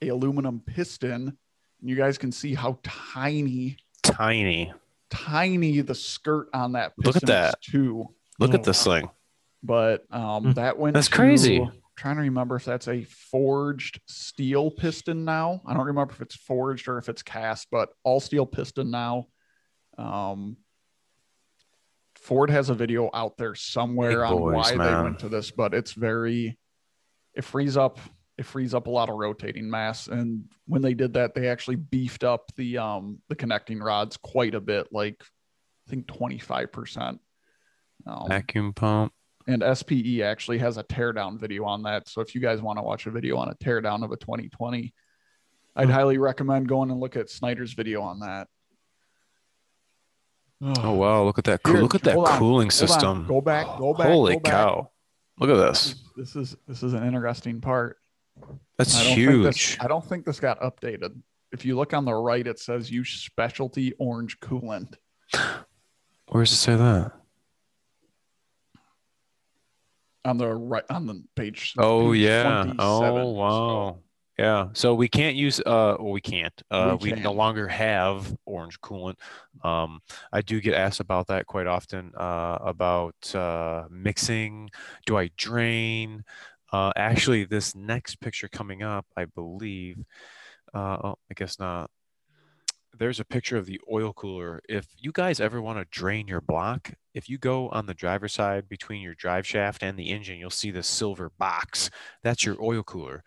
a aluminum piston. And You guys can see how tiny, tiny, tiny the skirt on that Look at that. too. Look oh, at this thing. But um, that went. That's crazy trying to remember if that's a forged steel piston now. I don't remember if it's forged or if it's cast, but all steel piston now. Um, Ford has a video out there somewhere on why man. they went to this, but it's very it frees up it frees up a lot of rotating mass. And when they did that, they actually beefed up the um the connecting rods quite a bit, like I think 25%. Um, Vacuum pump and SPE actually has a teardown video on that. So if you guys want to watch a video on a teardown of a 2020, I'd highly recommend going and look at Snyder's video on that. Oh wow! Look at that! Here, look at that cooling system. Go back. Go back. Holy go cow! Look at this. This is this is an interesting part. That's I huge. This, I don't think this got updated. If you look on the right, it says use specialty orange coolant. Where Where does it say that? On the right on the page. Oh page yeah. 27, Oh so- wow. Yeah. So we can't use uh well, we can't. Uh We we, no longer have orange coolant. Um I do get asked about that quite often uh about uh mixing, do I drain? Uh actually this next picture coming up, I believe uh oh, I guess not. There's a picture of the oil cooler. If you guys ever want to drain your block, if you go on the driver's side between your drive shaft and the engine, you'll see the silver box. That's your oil cooler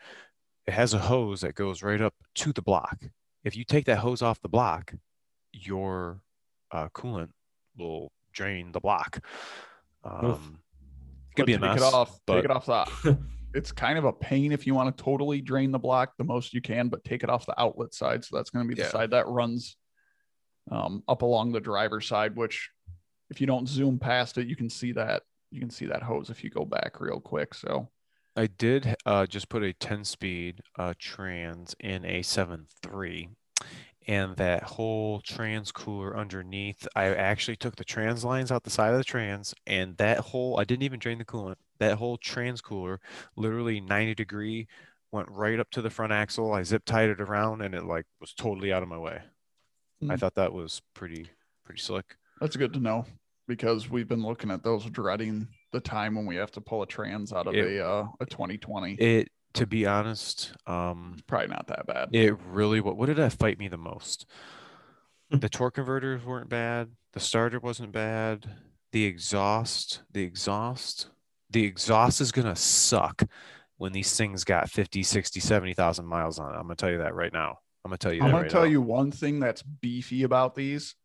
it has a hose that goes right up to the block. If you take that hose off the block, your uh, coolant will drain the block. Um, it could be a mess. take it off. but Take it off the. it's kind of a pain if you want to totally drain the block the most you can, but take it off the outlet side. So that's going to be the Yeah. side that runs um, up along the driver's side. Which, if you don't zoom past it, you can see that you can see that hose if you go back real quick. So I did uh, just put a 10 speed uh, trans in a 7.3 and that whole trans cooler underneath, I actually took the trans lines out the side of the trans and that whole, I didn't even drain the coolant. That whole trans cooler, literally 90 degree, went right up to the front axle. I zip tied it around and it like was totally out of my way. I Mm. thought that was pretty, pretty slick. that's good to know because we've been looking at those dreading the time when we have to pull a trans out of It- a uh, a 2020. It, to be honest, um, Probably not that bad. It really what what did that fight me the most? The torque converters weren't bad. The starter wasn't bad. The exhaust, the exhaust, the exhaust is gonna suck when these things got 50, 60, 70,000 miles on it. I'm gonna tell you that right now. I'm gonna tell you I'm that gonna tell now. you one thing that's beefy about these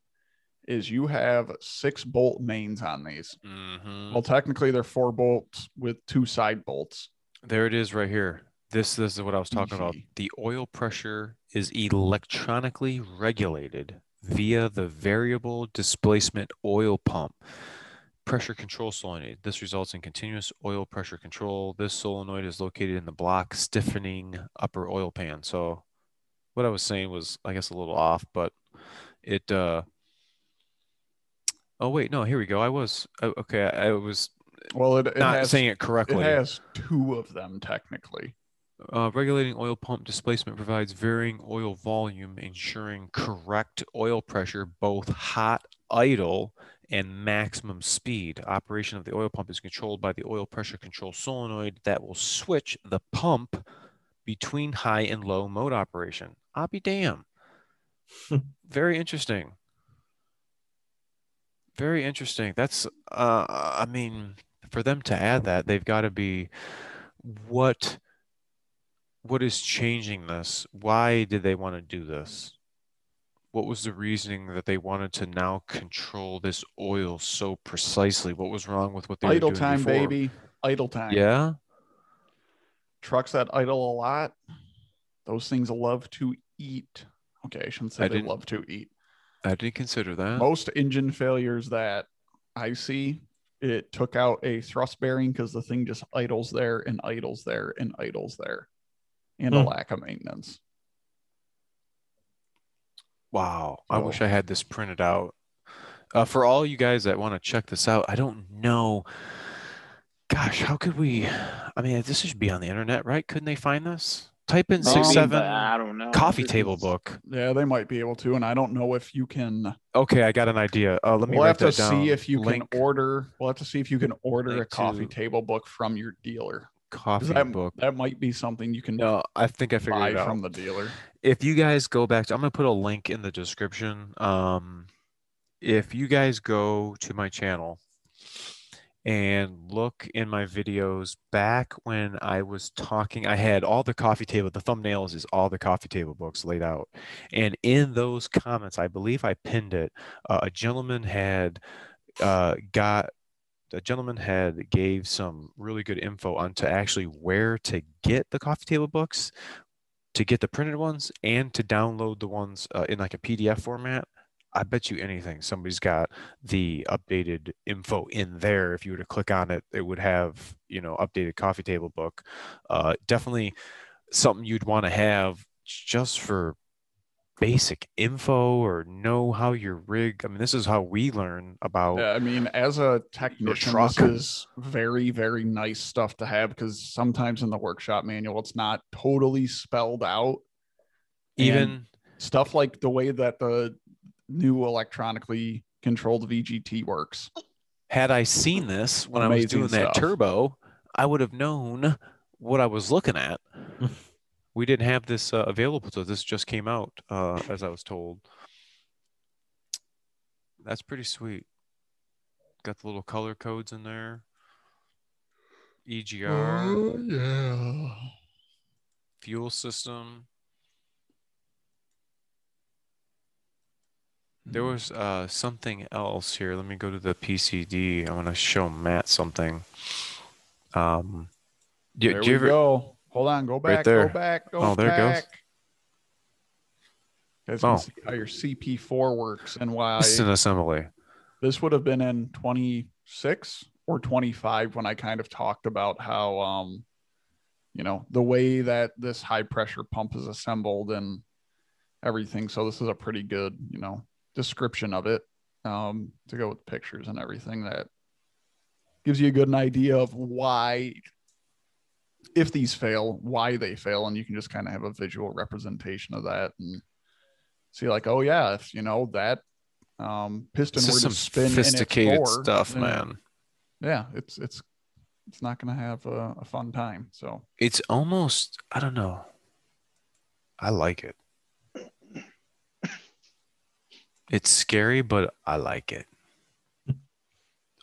is you have six bolt mains on these. Mhm. Well, technically they're four bolts with two side bolts. There it is right here. This, this is what I was talking about. The oil pressure is electronically regulated via the variable displacement oil pump pressure control solenoid. This results in continuous oil pressure control. This solenoid is located in the block stiffening upper oil pan. So what I was saying was, I guess, a little off, but it, uh, oh, wait, no, here we go. I was, oh, okay, I, I was Well, it, it not has saying it correctly. it has two of them technically. Uh, regulating oil pump displacement provides varying oil volume, ensuring correct oil pressure, both hot idle and maximum speed. Operation of the oil pump is controlled by the oil pressure control solenoid that will switch the pump between high and low mode operation. I'll be damn. Very interesting. Very interesting. That's, uh, I mean, for them to add that, they've got to be what what is changing this? Why did they want to do this? What was the reasoning that they wanted to now control this oil so precisely? What was wrong with what they idle were doing time, before? baby. Idle time. Yeah. Trucks that idle a lot, those things love to eat. Okay, I shouldn't say I they love to eat. I didn't consider that. Most engine failures that I see, it took out a thrust bearing because the thing just idles there and idles there and idles there, and a Hmm. lack of maintenance. Wow. I wish I had this printed out. Uh, for all you guys that want to check this out, I don't know. Gosh, how could we? I mean, this should be on the internet, right? Couldn't they find this? Type in six Um, seven I don't know. coffee This table book. Yeah, they might be able to, and I don't know if you can. Okay, I got an idea. Uh, let me We'll write have to down. see if you Link can order. We'll have to see if you can order a coffee to- table book from your dealer coffee That, book. that might be something you can No, I think I figured buy it out. from the dealer. If you guys go back to, I'm gonna put a link in the description. Um, if you guys go to my channel and look in my videos back when I was talking, I had all the coffee table, the thumbnails is all the coffee table books laid out. And in those comments, I believe I pinned it. Uh, a gentleman had uh, got a gentleman had gave some really good info on to actually where to get the coffee table books to get the printed ones and to download the ones uh, in like a PDF format. I bet you anything somebody's got the updated info in there. If you were to click on it, it would have, you know, updated coffee table book. Uh, definitely something you'd want to have just for basic info or know how your rig. I mean, this is how we learn about. Yeah, I mean, as a technician, truck. this is very, very nice stuff to have because sometimes in the workshop manual, it's not totally spelled out. And even stuff like the way that the new electronically controlled VGT works. had I seen this when I was Amazing doing that turbo, I would have known what I was looking at. we didn't have this uh, available to us. This just came out, uh, as I was told. That's pretty sweet. Got the little color codes in there. EGR, Oh, yeah. fuel system. There was uh, something else here. Let me go to the PCD. I want to show Matt something. Um, do, There do you we ever, go. Hold on. Go back. there. Go back. Go Oh, there it goes. back. Oh. see how your CP4 works and why Piston assembly. this would have been in 26 or 25 when I kind of talked about how um you know the way that this high pressure pump is assembled and everything so this is a pretty good you know description of it um to go with pictures and everything that gives you a good idea of why if these fail why they fail and you can just kind of have a visual representation of that and see like oh yeah if you know that um piston This were is to some spin in its sophisticated bore, stuff, yeah, man. yeah it's it's it's not going to have a, a fun time so It's almost, I don't know. I like it. It's scary, but I like it.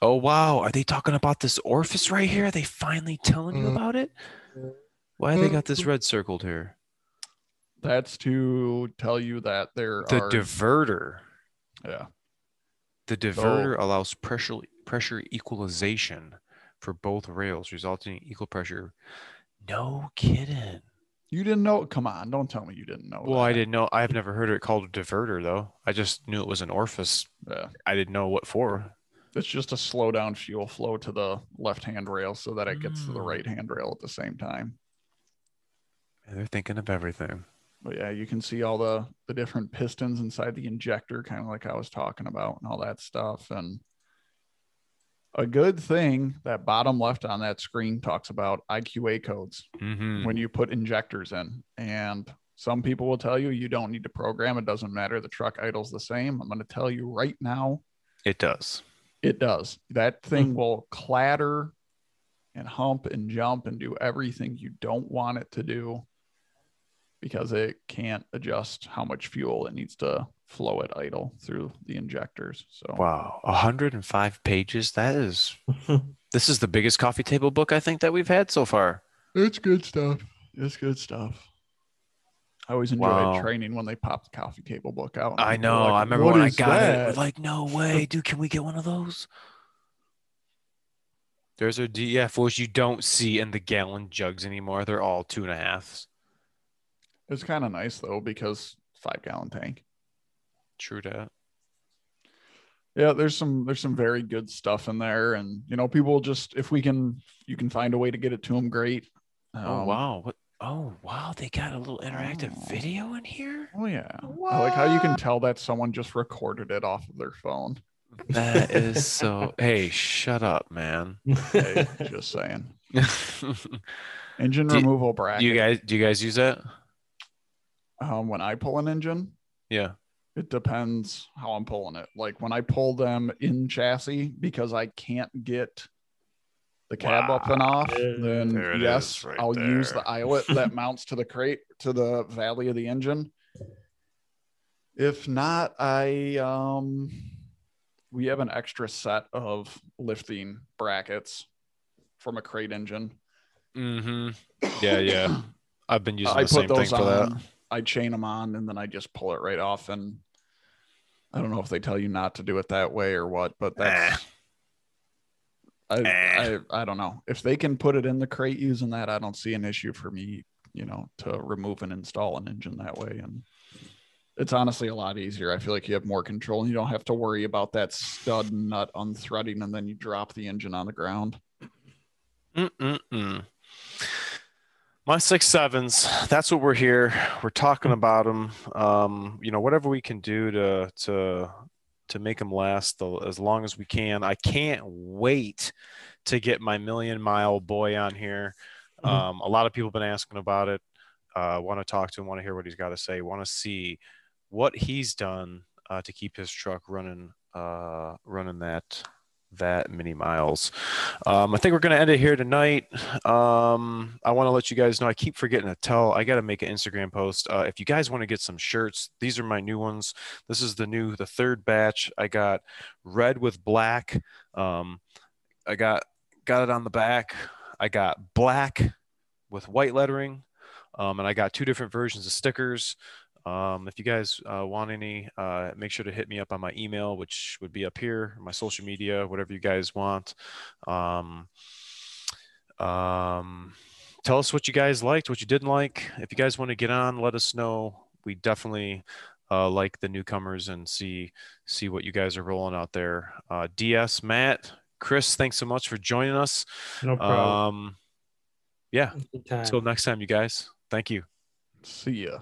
Oh, wow. Are they talking about this orifice right here? Are they finally telling you Mhm. about it? Why they got this mm. red circled here? that's to tell you that there The are diverter. yeah The diverter allows pressure pressure equalization for both rails, resulting in equal pressure. No kidding. you didn't know come on don't tell me you didn't know Well, I didn't know. I've never heard it called a diverter though. I just knew it was an orifice. yeah I didn't know what for. It's just to slow down fuel flow to the left hand rail so that it gets to the Mm. right hand rail at the same time And they're thinking of everything. but yeah you can see all the the different pistons inside the injector kind of like i was talking about and all that stuff and a good thing that bottom left on that screen talks about iqa codes Mm-hmm. when you put injectors in. And some people will tell you you don't need to program. It doesn't matter. The truck idles the same. I'm going to tell you right now, It does. It does. That thing mm-hmm. will clatter and hump and jump and do everything you don't want it to do because it can't adjust how much fuel it needs to flow at idle through the injectors. So Wow, 105 pages. That is. this is the biggest coffee table book I think that we've had so far. it's good stuff. It's good stuff. I always enjoyed Wow. training when they popped the coffee table book out. I know. like, I remember when I got it. that?" We're like, no way, dude. Can we get one of those? There's a DF, which you don't see in the gallon jugs anymore. They're all two and a halfs. It's kind of nice though because five gallon tank. True that. Yeah, there's some there's some very good stuff in there, and you know people just if we can you can find a way to get it to them, great. Oh Um, wow. What? Oh wow. They got a little interactive Oh. video in here. Oh yeah, I like how you can tell that someone just recorded it off of their phone. That is so. hey, shut up, man. Hey, just saying. Engine Do removal do bracket. you guys? Do you guys use that? um, when I pull an engine, Yeah. it depends how I'm pulling it. Like when I pull them in chassis because I can't get the cab up and off, then yes, right I'll use the there. eyelet that mounts to the crate to the valley of the engine. If not, I um we have an extra set of lifting brackets from a crate engine. Mm-hmm. Yeah, yeah. I've been using I the same put thing those for that. I chain them on and then I just pull it right off. And I don't know if they tell you not to do it that way or what, but that's. I, Eh. I I don't know if they can put it in the crate using that. I don't see an issue for me, you know, to remove and install an engine that way. And it's honestly a lot easier. I feel like you have more control and you don't have to worry about that stud nut unthreading and then you drop the engine on the ground. Mm-mm-mm. my six sevens that's what we're here we're talking about them um you know whatever we can do to to to make them last the, as long as we can. I can't wait to get my million mile boy on here. Mhm. um a lot of people have been asking about it. Uh want to talk to him want to hear what he's got to say want to see what he's done uh, to keep his truck running uh running that that many miles um, I think we're going to end it here tonight. Um, I want to let you guys know. I keep forgetting to tell. I got to make an Instagram post. Uh, if you guys want to get some shirts, these are my new ones. This is the new, the third batch. I got red with black. Um, I got got it on the back. I got black with white lettering, um, and I got two different versions of stickers. Um, if you guys uh, want any, uh, make sure to hit me up on my email, which would be up here, my social media, whatever you guys want. Um, um, tell us what you guys liked, what you didn't like. If you guys want to get on, let us know. We definitely uh, like the newcomers and see see what you guys are rolling out there. Uh, DS, Matt, Chris, thanks so much for joining us. No problem. Um, yeah, until next time, you guys. Thank you. See ya.